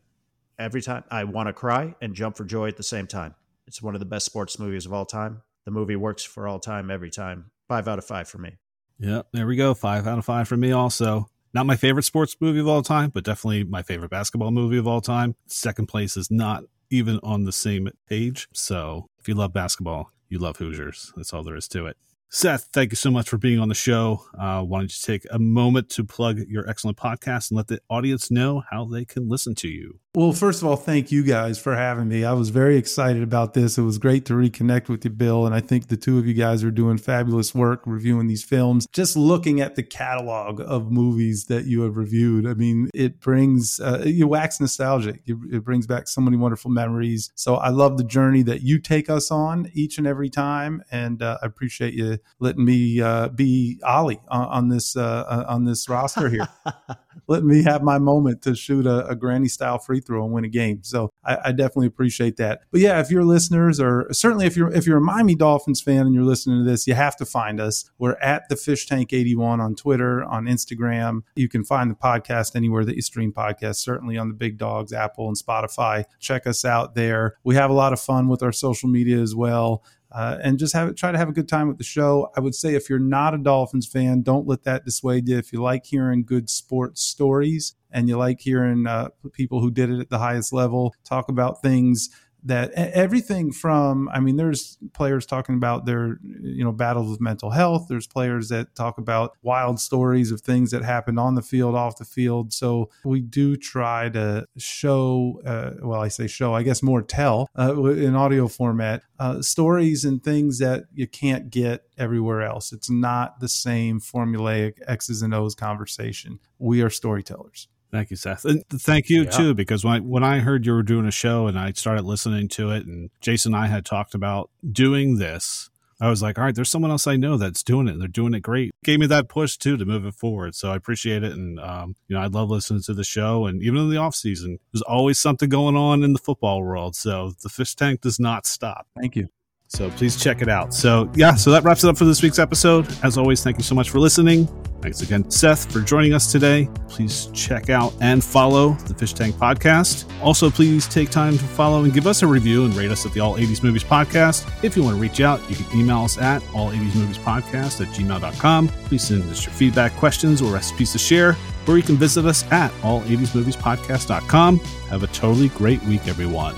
every time I want to cry and jump for joy at the same time. It's one of the best sports movies of all time. The movie works for all time, every time. Five out of five for me. Yeah, there we go. Five out of five for me, also. Not my favorite sports movie of all time, but definitely my favorite basketball movie of all time. Second place is not even on the same page. So if you love basketball, you love Hoosiers. That's all there is to it. Seth, thank you so much for being on the show. Uh, don't you take a moment to plug your excellent podcast and let the audience know how they can listen to you? Well, first of all, thank you guys for having me. I was very excited about this. It was great to reconnect with you, Bill. And I think the two of you guys are doing fabulous work reviewing these films. Just looking at the catalog of movies that you have reviewed, I mean, it brings, uh, you wax nostalgic. It, it brings back so many wonderful memories. So I love the journey that you take us on each and every time. And uh, I appreciate you letting me uh, be Ollie on, on this uh, on this roster here. letting me have my moment to shoot a, a granny style free throw and win a game. So I, I, definitely appreciate that. But yeah, if you're listeners, or certainly if you're if you're a Miami Dolphins fan and you're listening to this, you have to find us. We're at the Fish Tank 81 on Twitter, on Instagram. You can find the podcast anywhere that you stream podcasts. Certainly on the big dogs, Apple and Spotify. Check us out there. We have a lot of fun with our social media as well uh, and just have try to have a good time with the show. I would say if you're not a Dolphins fan, don't let that dissuade you. If you like hearing good sports stories and you like hearing uh, people who did it at the highest level talk about things that everything from i mean there's players talking about their you know battles with mental health. There's players that talk about wild stories of things that happened on the field off the field. So we do try to show uh, well i say show i guess more tell uh, in audio format uh, stories and things that you can't get everywhere else. It's not the same formulaic x's and o's conversation. We are storytellers Thank you, Seth. And thank you yeah. too, because when I, when I heard you were doing a show and I started listening to it, and Jason and I had talked about doing this, I was like, all right, there's someone else I know that's doing it. And they're doing it great. Gave me that push too to move it forward. So I appreciate it. And, um, you know, I love listening to the show. And even in the off season, there's always something going on in the football world. So the fish tank does not stop. Thank you. So please check it out. So, yeah, so that wraps it up for this week's episode. As always, thank you so much for listening. Thanks again, Seth, for joining us today. Please check out and follow the Fish Tank Podcast. Also, please take time to follow and give us a review and rate us at the All 80s Movies Podcast. If you want to reach out, you can email us at all 80s movies podcast at gmail.com. Please send us your feedback, questions, or recipes to share, or you can visit us at all 80s movies podcast.com. Have a totally great week, everyone.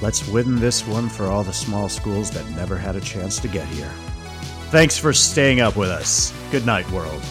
Let's win this one for all the small schools that never had a chance to get here. Thanks for staying up with us. Good night, world.